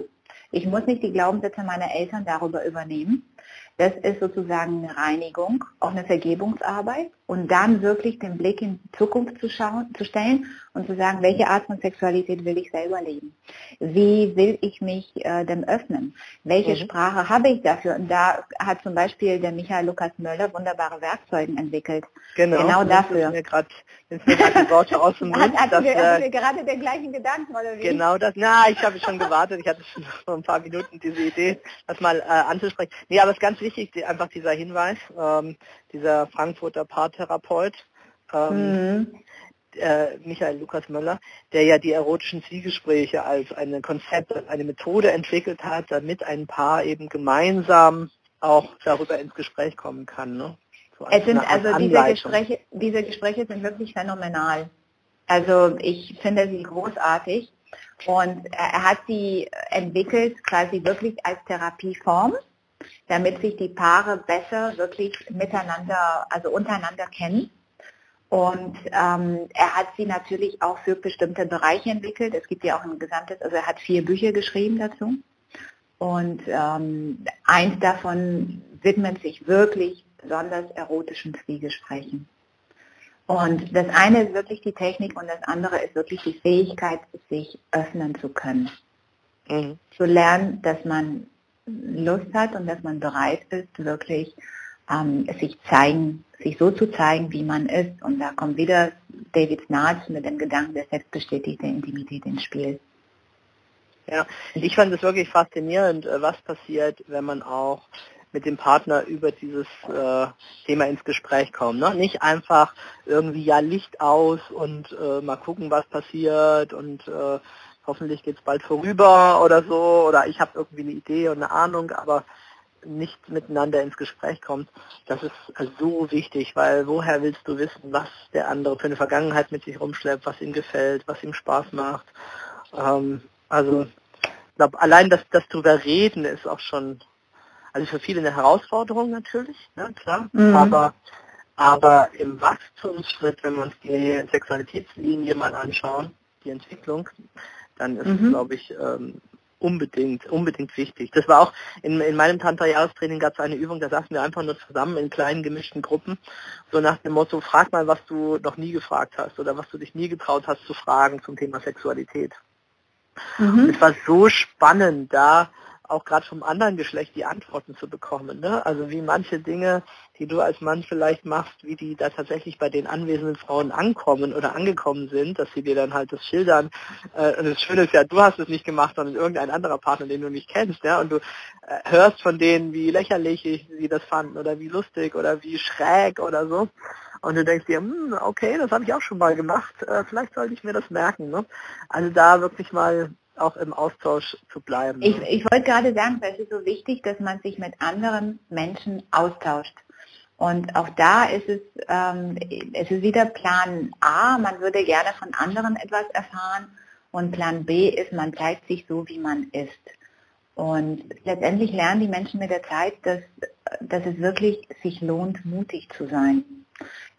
ich muss nicht die Glaubenssätze meiner Eltern darüber übernehmen. Das ist sozusagen eine Reinigung, auch eine Vergebungsarbeit und dann wirklich den Blick in die Zukunft zu schauen, zu stellen und zu sagen, welche Art von Sexualität will ich selber leben? Wie will ich mich äh, dem öffnen? Welche Mhm. Sprache habe ich dafür? Und da hat zum Beispiel der Michael Lukas Möller wunderbare Werkzeuge entwickelt. Genau, Genau dafür. Mir grad, jetzt mir gerade die Worte aus dem Mund. Hat, hatten dass, wir, äh, hatten wir gerade den gleichen Gedanken, oder wie? Genau das. Na, ich habe schon gewartet. Ich hatte schon vor ein paar Minuten diese Idee, das mal äh, anzusprechen. Nee, aber es ist ganz wichtig, die, einfach dieser Hinweis, ähm, dieser Frankfurter Paartherapeut, ähm, Mhm. äh, Michael Lukas Möller, der ja die erotischen Zwiegespräche als ein Konzept, als eine Methode entwickelt hat, damit ein Paar eben gemeinsam auch darüber ins Gespräch kommen kann. Ne? So Es sind also diese. Gespräche, diese Gespräche sind wirklich phänomenal. Also ich finde sie großartig und er hat sie entwickelt quasi wirklich als Therapieform, damit sich die Paare besser wirklich miteinander, also untereinander kennen. Und ähm, er hat sie natürlich auch für bestimmte Bereiche entwickelt. Es gibt ja auch ein gesamtes, also er hat vier Bücher geschrieben dazu. Und ähm, eins davon widmet sich wirklich besonders erotischen Zwiegesprächen. Und das eine ist wirklich die Technik und das andere ist wirklich die Fähigkeit, sich öffnen zu können. Mhm. Zu lernen, dass man Lust hat und dass man bereit ist, wirklich ähm, sich zeigen, sich so zu zeigen, wie man ist. Und da kommt wieder David Naatz mit dem Gedanken der selbstbestätigten Intimität ins Spiel. Ja, ich fand es wirklich faszinierend, äh, was passiert, wenn man auch mit dem Partner über dieses äh, Thema ins Gespräch kommt. Ne? Nicht einfach irgendwie ja Licht aus und äh, mal gucken, was passiert und äh, hoffentlich geht es bald vorüber oder so oder ich habe irgendwie eine Idee und eine Ahnung, aber nicht miteinander ins Gespräch kommt. Das ist so wichtig, weil woher willst du wissen, was der andere für eine Vergangenheit mit sich rumschleppt, was ihm gefällt, was ihm Spaß macht. Ähm, also ich glaube, allein das, das drüber reden ist auch schon, also für viele eine Herausforderung natürlich, ne, klar, Mhm. aber aber im Wachstumsschritt, wenn wir uns die Sexualitätslinie mal anschauen, die Entwicklung, dann ist Mhm. es, glaube ich, ähm, unbedingt, unbedingt wichtig. Das war auch in, in meinem Tantra-Jahrestraining gab es eine Übung, da saßen wir einfach nur zusammen in kleinen gemischten Gruppen, so nach dem Motto, frag mal, was du noch nie gefragt hast oder was du dich nie getraut hast zu fragen zum Thema Sexualität. Mhm. Es war so spannend, da auch gerade vom anderen Geschlecht die Antworten zu bekommen. Ne? Also wie manche Dinge, die du als Mann vielleicht machst, wie die da tatsächlich bei den anwesenden Frauen ankommen oder angekommen sind, dass sie dir dann halt das schildern. Äh, und das Schöne ist ja, du hast es nicht gemacht, sondern irgendein anderer Partner, den du nicht kennst. Ja? Und du äh, hörst von denen, wie lächerlich sie das fanden oder wie lustig oder wie schräg oder so. Und du denkst dir, hm, okay, das habe ich auch schon mal gemacht, äh, vielleicht sollte ich mir das merken. Ne? Also da wirklich mal auch im Austausch zu bleiben. Ich, ich wollte gerade sagen, es ist so wichtig, dass man sich mit anderen Menschen austauscht. Und auch da ist es, ähm, es ist wieder Plan A, man würde gerne von anderen etwas erfahren und Plan B ist, man zeigt sich so, wie man ist. Und letztendlich lernen die Menschen mit der Zeit, dass, dass es wirklich sich lohnt, mutig zu sein.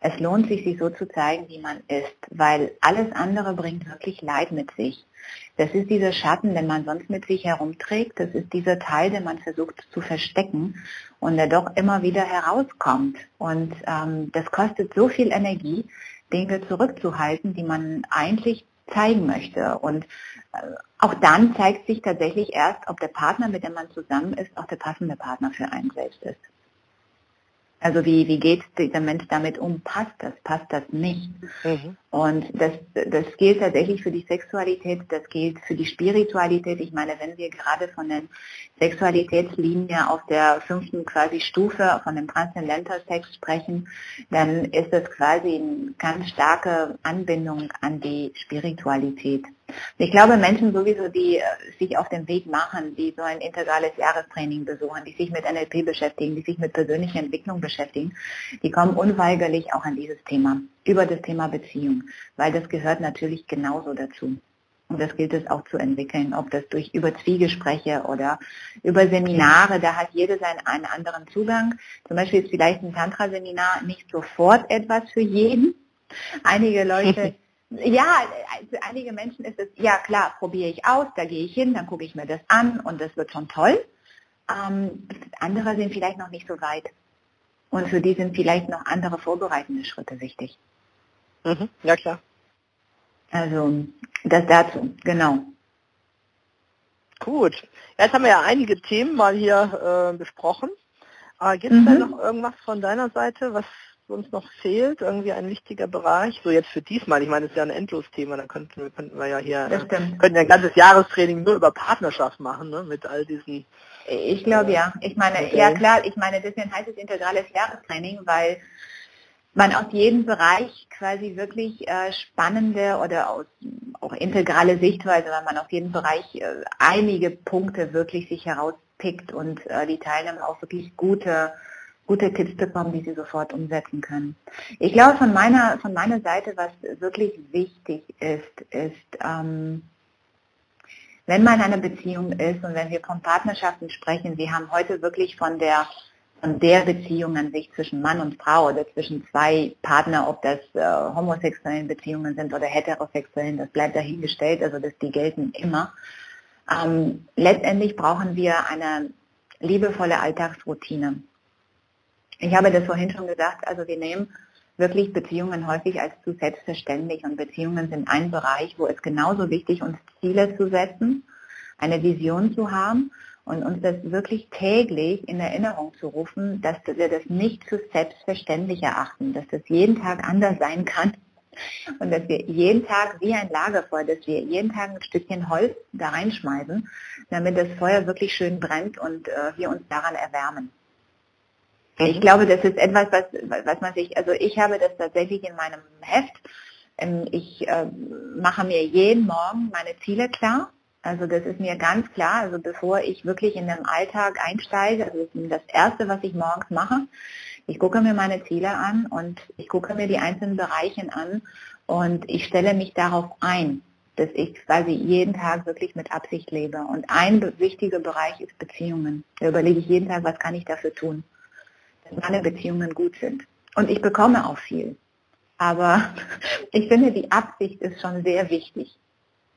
Es lohnt sich, sich so zu zeigen, wie man ist, weil alles andere bringt wirklich Leid mit sich. Das ist dieser Schatten, den man sonst mit sich herumträgt. Das ist dieser Teil, den man versucht zu verstecken und der doch immer wieder herauskommt. Und ähm, das kostet so viel Energie, Dinge zurückzuhalten, die man eigentlich zeigen möchte. Und äh, auch dann zeigt sich tatsächlich erst, ob der Partner, mit dem man zusammen ist, auch der passende Partner für einen selbst ist. Also wie, wie geht der Mensch damit um? Passt das? Passt das nicht? Mhm. Und das, das gilt tatsächlich für die Sexualität, das gilt für die Spiritualität. Ich meine, wenn wir gerade von den Sexualitätslinie auf der fünften quasi Stufe von dem Transzendental Sex sprechen, dann ist das quasi eine ganz starke Anbindung an die Spiritualität. Ich glaube, Menschen sowieso, die äh, sich auf den Weg machen, die so ein integrales Jahrestraining besuchen, die sich mit NLP beschäftigen, die sich mit persönlicher Entwicklung beschäftigen, die kommen unweigerlich auch an dieses Thema, über das Thema Beziehung, weil das gehört natürlich genauso dazu. Und das gilt es auch zu entwickeln, ob das durch über Zwiegespräche oder über Seminare, da hat jeder seinen einen anderen Zugang. Zum Beispiel ist vielleicht ein Tantra-Seminar nicht sofort etwas für jeden. Einige Leute Ja, für einige Menschen ist es, ja klar, probiere ich aus, da gehe ich hin, dann gucke ich mir das an und das wird schon toll. Ähm, andere sind vielleicht noch nicht so weit. Und für die sind vielleicht noch andere vorbereitende Schritte wichtig. Mhm, ja klar. Also das dazu, genau. Gut. Jetzt haben wir ja einige Themen mal hier äh, besprochen. Äh, Gibt es mhm. da noch irgendwas von deiner Seite, was uns noch fehlt, irgendwie ein wichtiger Bereich. So jetzt für diesmal, ich meine, es ist ja ein Endlos-Thema, da könnten wir, könnten wir ja hier, äh, könnten ja ein ganzes Jahrestraining nur über Partnerschaft machen, ne, mit all diesen. Ich glaube ja. Ich meine, okay. ja klar, ich meine, deswegen heißt es integrales Jahrestraining, weil man aus jedem Bereich quasi wirklich äh, spannende oder aus, auch integrale Sichtweise, weil man aus jedem Bereich äh, einige Punkte wirklich sich herauspickt und äh, die Teilnehmer auch wirklich gute gute Tipps bekommen, die sie sofort umsetzen können. Ich glaube, von meiner, von meiner Seite, was wirklich wichtig ist, ist, ähm, wenn man in einer Beziehung ist und wenn wir von Partnerschaften sprechen, wir haben heute wirklich von der von der Beziehung an sich zwischen Mann und Frau oder zwischen zwei Partner, ob das äh, homosexuellen Beziehungen sind oder heterosexuellen, das bleibt dahingestellt, also das, die gelten immer. Ähm, letztendlich brauchen wir eine liebevolle Alltagsroutine. Ich habe das vorhin schon gesagt, also wir nehmen wirklich Beziehungen häufig als zu selbstverständlich und Beziehungen sind ein Bereich, wo es genauso wichtig ist, uns Ziele zu setzen, eine Vision zu haben und uns das wirklich täglich in Erinnerung zu rufen, dass wir das nicht zu selbstverständlich erachten, dass das jeden Tag anders sein kann und dass wir jeden Tag wie ein Lagerfeuer, dass wir jeden Tag ein Stückchen Holz da reinschmeißen, damit das Feuer wirklich schön brennt und äh, wir uns daran erwärmen. Ich glaube, das ist etwas, was, was man sich, also ich habe das tatsächlich in meinem Heft. Ähm, ich äh, mache mir jeden Morgen meine Ziele klar. Also das ist mir ganz klar. Also bevor ich wirklich in den Alltag einsteige, also das ist das Erste, was ich morgens mache. Ich gucke mir meine Ziele an und ich gucke mir die einzelnen Bereiche an und ich stelle mich darauf ein, dass ich quasi jeden Tag wirklich mit Absicht lebe. Und ein wichtiger Bereich ist Beziehungen. Da überlege ich jeden Tag, was kann ich dafür tun meine Beziehungen gut sind. Und ich bekomme auch viel. Aber ich finde, die Absicht ist schon sehr wichtig.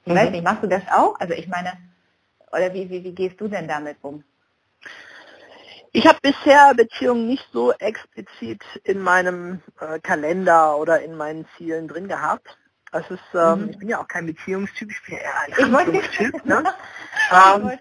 Ich mhm. weiß nicht, machst du das auch? Also ich meine, Oder wie, wie, wie gehst du denn damit um? Ich habe bisher Beziehungen nicht so explizit in meinem äh, Kalender oder in meinen Zielen drin gehabt. Es ist, ähm, mhm. ich bin ja auch kein Beziehungstyp, ich bin eher ein Handlungstyp. Ne? ähm,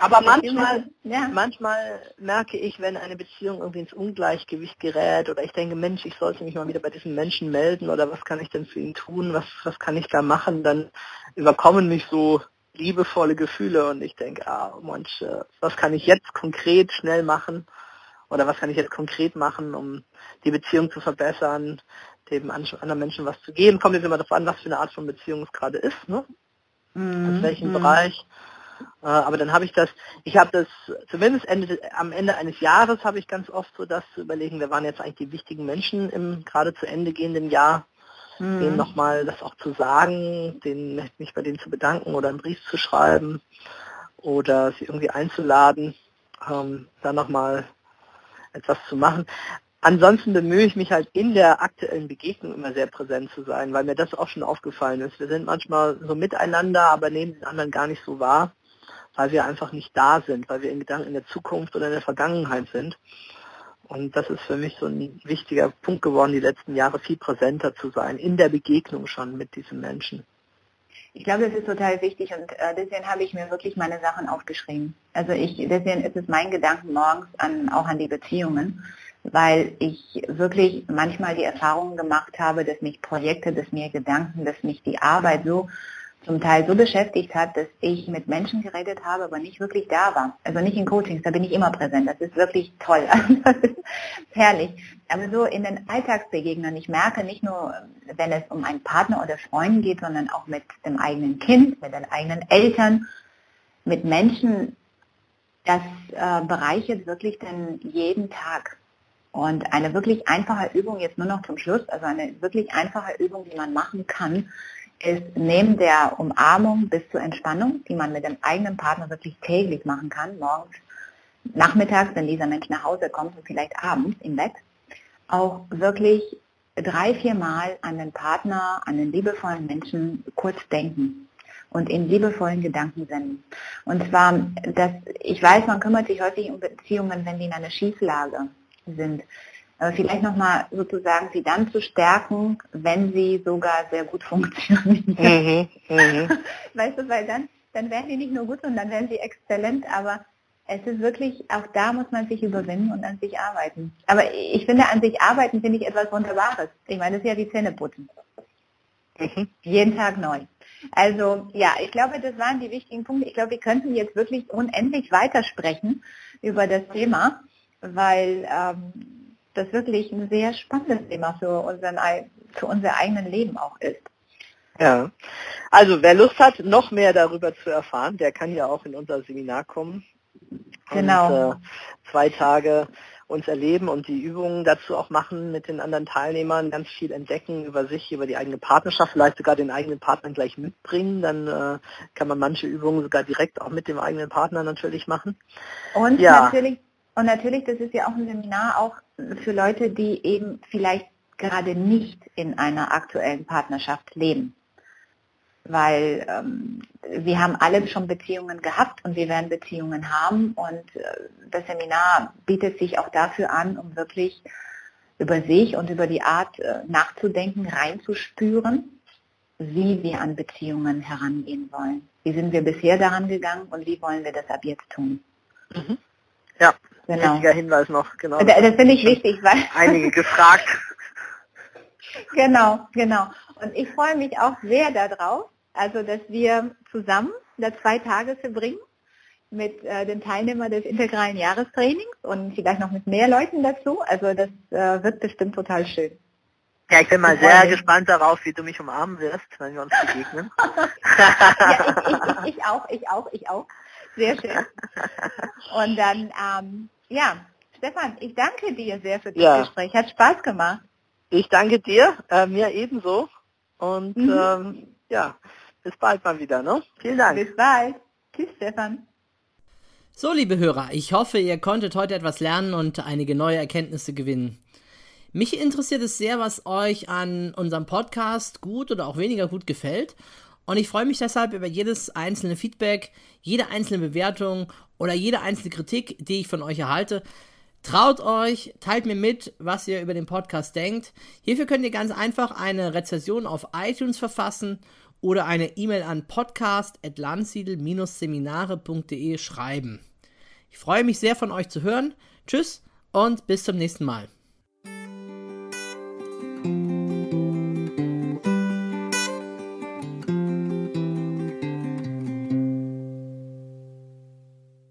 aber manchmal, ja. manchmal merke ich, wenn eine Beziehung irgendwie ins Ungleichgewicht gerät oder ich denke, Mensch, ich sollte mich mal wieder bei diesem Menschen melden oder was kann ich denn für ihn tun, was, was kann ich da machen, dann überkommen mich so liebevolle Gefühle und ich denke, ah, Mensch, äh, was kann ich jetzt konkret schnell machen oder was kann ich jetzt konkret machen, um die Beziehung zu verbessern, dem anderen Menschen was zu geben. Kommt jetzt immer darauf an, was für eine Art von Beziehung es gerade ist, ne? Mhm. Aus welchem mhm. Bereich. Äh, aber dann habe ich das, ich habe das zumindest Ende, am Ende eines Jahres habe ich ganz oft so das zu überlegen, wer waren jetzt eigentlich die wichtigen Menschen im gerade zu Ende gehenden Jahr, mhm. denen nochmal das auch zu sagen, denen, mich bei denen zu bedanken oder einen Brief zu schreiben oder sie irgendwie einzuladen, ähm, dann nochmal etwas zu machen. Ansonsten bemühe ich mich halt in der aktuellen Begegnung immer sehr präsent zu sein, weil mir das auch schon aufgefallen ist. Wir sind manchmal so miteinander, aber nehmen den anderen gar nicht so wahr, weil wir einfach nicht da sind, weil wir in Gedanken in der Zukunft oder in der Vergangenheit sind. Und das ist für mich so ein wichtiger Punkt geworden, die letzten Jahre viel präsenter zu sein, in der Begegnung schon mit diesen Menschen. Ich glaube, das ist total wichtig und äh, deswegen habe ich mir wirklich meine Sachen aufgeschrieben. Also ich, deswegen ist es mein Gedanken morgens an, auch an die Beziehungen weil ich wirklich manchmal die Erfahrung gemacht habe, dass mich Projekte, dass mir Gedanken, dass mich die Arbeit so zum Teil so beschäftigt hat, dass ich mit Menschen geredet habe, aber nicht wirklich da war. Also nicht in Coachings, da bin ich immer präsent. Das ist wirklich toll. das ist herrlich. Aber so in den Alltagsbegegnungen, ich merke nicht nur, wenn es um einen Partner oder Freund geht, sondern auch mit dem eigenen Kind, mit den eigenen Eltern, mit Menschen, das äh, bereichert wirklich dann jeden Tag. Und eine wirklich einfache Übung, jetzt nur noch zum Schluss, also eine wirklich einfache Übung, die man machen kann, ist neben der Umarmung bis zur Entspannung, die man mit dem eigenen Partner wirklich täglich machen kann, morgens, nachmittags, wenn dieser Mensch nach Hause kommt und vielleicht abends im Bett, auch wirklich drei, vier Mal an den Partner, an den liebevollen Menschen kurz denken und in liebevollen Gedanken senden. Und zwar, dass ich weiß, man kümmert sich häufig um Beziehungen, wenn die in einer Schieflage sind. Aber vielleicht nochmal sozusagen sie dann zu stärken, wenn sie sogar sehr gut funktionieren. Mhm, mhm. Weißt du, weil dann, dann werden die nicht nur gut, sondern dann werden sie exzellent, aber es ist wirklich, auch da muss man sich überwinden und an sich arbeiten. Aber ich finde, an sich arbeiten finde ich etwas Wunderbares. Ich meine, das ist ja wie Zähneputzen. Mhm. Jeden Tag neu. Also ja, ich glaube, das waren die wichtigen Punkte. Ich glaube, wir könnten jetzt wirklich unendlich weitersprechen über das Thema weil ähm, das wirklich ein sehr spannendes Thema für, unseren, für unser eigenen Leben auch ist. Ja, also wer Lust hat, noch mehr darüber zu erfahren, der kann ja auch in unser Seminar kommen. Genau. Und, äh, zwei Tage uns erleben und die Übungen dazu auch machen mit den anderen Teilnehmern, ganz viel entdecken über sich, über die eigene Partnerschaft, vielleicht sogar den eigenen Partner gleich mitbringen. Dann äh, kann man manche Übungen sogar direkt auch mit dem eigenen Partner natürlich machen. Und ja. natürlich und natürlich, das ist ja auch ein Seminar auch für Leute, die eben vielleicht gerade nicht in einer aktuellen Partnerschaft leben. Weil ähm, wir haben alle schon Beziehungen gehabt und wir werden Beziehungen haben und äh, das Seminar bietet sich auch dafür an, um wirklich über sich und über die Art äh, nachzudenken, reinzuspüren, wie wir an Beziehungen herangehen wollen. Wie sind wir bisher daran gegangen und wie wollen wir das ab jetzt tun? Mhm. Ja, genau. wichtiger Hinweis noch, genau. Das, das finde ich wichtig, weil einige gefragt. genau, genau. Und ich freue mich auch sehr darauf, also dass wir zusammen da zwei Tage verbringen mit äh, den Teilnehmern des integralen Jahrestrainings und vielleicht noch mit mehr Leuten dazu. Also das äh, wird bestimmt total schön. Ja, ich bin mal sehr gespannt darauf, wie du mich umarmen wirst, wenn wir uns begegnen. ja, ich, ich, ich, auch, ich auch, ich auch. Sehr schön. Und dann, ähm, ja, Stefan, ich danke dir sehr für das ja. Gespräch. Hat Spaß gemacht. Ich danke dir, äh, mir ebenso. Und mhm. ähm, ja, bis bald mal wieder. Ne? Vielen Dank. Bis bald. Tschüss, Stefan. So, liebe Hörer, ich hoffe, ihr konntet heute etwas lernen und einige neue Erkenntnisse gewinnen. Mich interessiert es sehr, was euch an unserem Podcast gut oder auch weniger gut gefällt. Und ich freue mich deshalb über jedes einzelne Feedback, jede einzelne Bewertung oder jede einzelne Kritik, die ich von euch erhalte. Traut euch, teilt mir mit, was ihr über den Podcast denkt. Hierfür könnt ihr ganz einfach eine Rezession auf iTunes verfassen oder eine E-Mail an podcast.landsiedel-seminare.de schreiben. Ich freue mich sehr von euch zu hören. Tschüss und bis zum nächsten Mal.